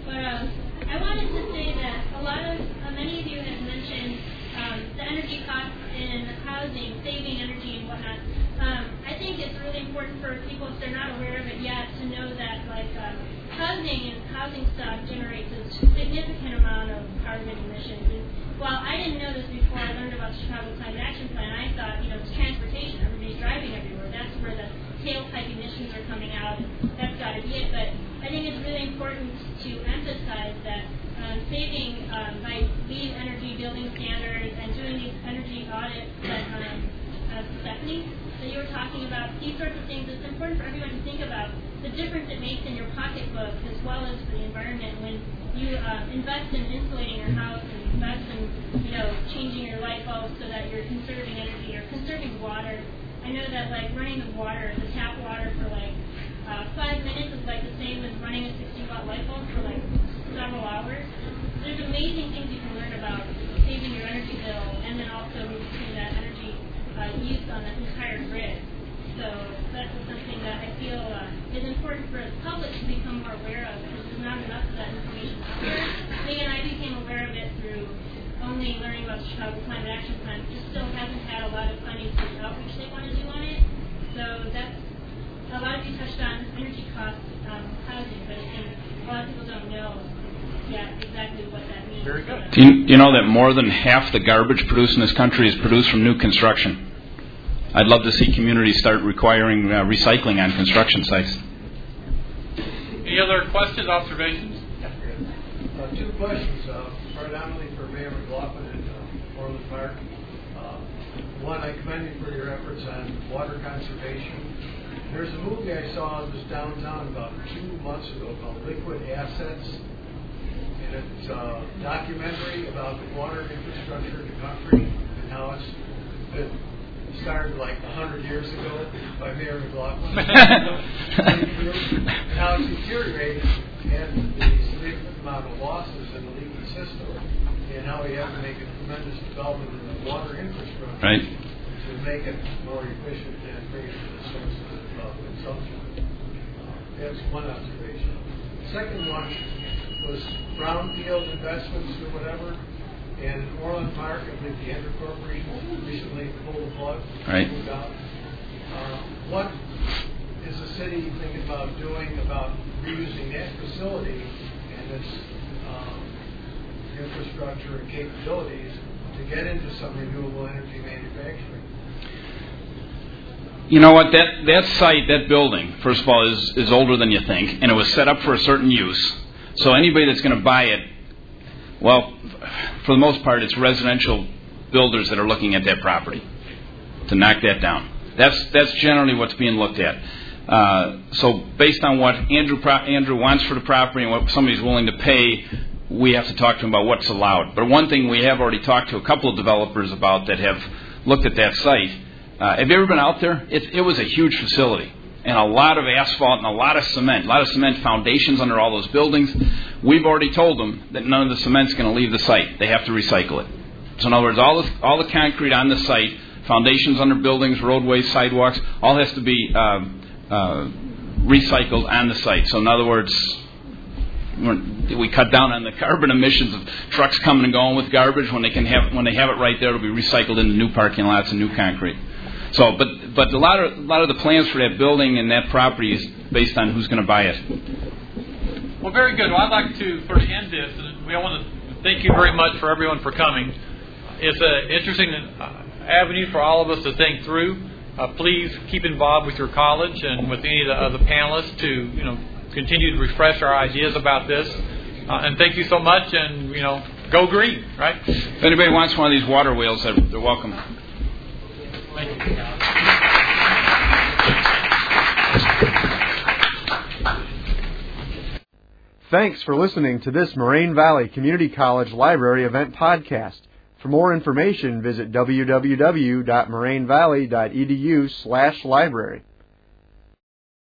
But um, I wanted to say that a lot of uh, many of you have mentioned um, the energy costs in housing, saving energy and whatnot. Um, I think it's really important for people, if they're not aware of it yet, to know that like uh, housing and housing stock generates a significant amount of carbon emissions. And while I didn't know this before I learned about the Chicago Climate Action Plan, I thought you know it's transportation. Everybody's driving everywhere. That's where the tailpipe emissions are coming out. That's got to be it. But I think it's really important to emphasize that um, saving um, by LEED energy building standards and doing these energy audits that um, Stephanie that you were talking about, these sorts of things, it's important for everyone to think about the difference it makes in your pocketbook as well as for the environment when you uh, invest in insulating your house and invest in, you know, changing your light bulbs so that you're conserving energy or conserving water. I know that like running the water, the tap water for like uh, five minutes is like the same as running a 60 watt light bulb for like several hours. There's amazing things you can learn about saving your energy bill and then also reducing uh, use on the entire grid. So that's something that I feel uh, is important for the public to become more aware of because there's not enough of that information out there. Lee and I became aware of it through only learning about the Chicago Climate Action Plan. It just still hasn't had a lot of funding for the outreach they want to do on it. So that's a lot of you touched on energy costs, um, housing, but I think a lot of people don't know yet exactly what that means. Very good. Do you, you know that more than half the garbage produced in this country is produced from new construction? I'd love to see communities start requiring uh, recycling on construction sites. Any other questions, observations? Uh, two questions, uh, predominantly for Mayor McLaughlin and uh, Orland Park. Uh, one, I commend you for your efforts on water conservation. There's a movie I saw in this downtown about two months ago called Liquid Assets. And it's a documentary about the water infrastructure in the country and how it's been started like 100 years ago by Mayor McLaughlin. [laughs] and how it's deteriorated and the significant amount of losses in the leaky system and how we have to make a tremendous development in the water infrastructure Right. to make it more efficient and bring it to the sources of consumption. Uh, That's one observation. Second one was brownfield investments or whatever. And in Orland Park, I think the Andrew Corporation recently pulled the plug. Right. moved out. Uh, What is the city thinking about doing about reusing that facility and its um, infrastructure and capabilities to get into some renewable energy manufacturing? You know what? That that site, that building, first of all, is is older than you think, and it was set up for a certain use. So anybody that's going to buy it, well, for the most part, it's residential builders that are looking at that property to knock that down. That's that's generally what's being looked at. Uh, so based on what Andrew pro- Andrew wants for the property and what somebody's willing to pay, we have to talk to him about what's allowed. But one thing we have already talked to a couple of developers about that have looked at that site. Uh, have you ever been out there? It, it was a huge facility and a lot of asphalt and a lot of cement, a lot of cement foundations under all those buildings. We've already told them that none of the cement's going to leave the site. They have to recycle it. So in other words, all the, all the concrete on the site, foundations under buildings, roadways, sidewalks, all has to be um, uh, recycled on the site. So in other words, we cut down on the [laughs] carbon emissions of trucks coming and going with garbage. When they can have when they have it right there, it'll be recycled into new parking lots and new concrete. So, but but a lot of a lot of the plans for that building and that property is based on who's going to buy it. Well, very good. Well, I'd like to sort of end this. We want to thank you very much for everyone for coming. It's an interesting uh, avenue for all of us to think through. Uh, please keep involved with your college and with any of the other panelists to you know continue to refresh our ideas about this. Uh, and thank you so much. And you know, go green, right? If anybody wants one of these water wheels, they're, they're welcome. Thanks for listening to this Moraine Valley Community College Library event podcast. For more information, visit www.morainevalley.edu slash library.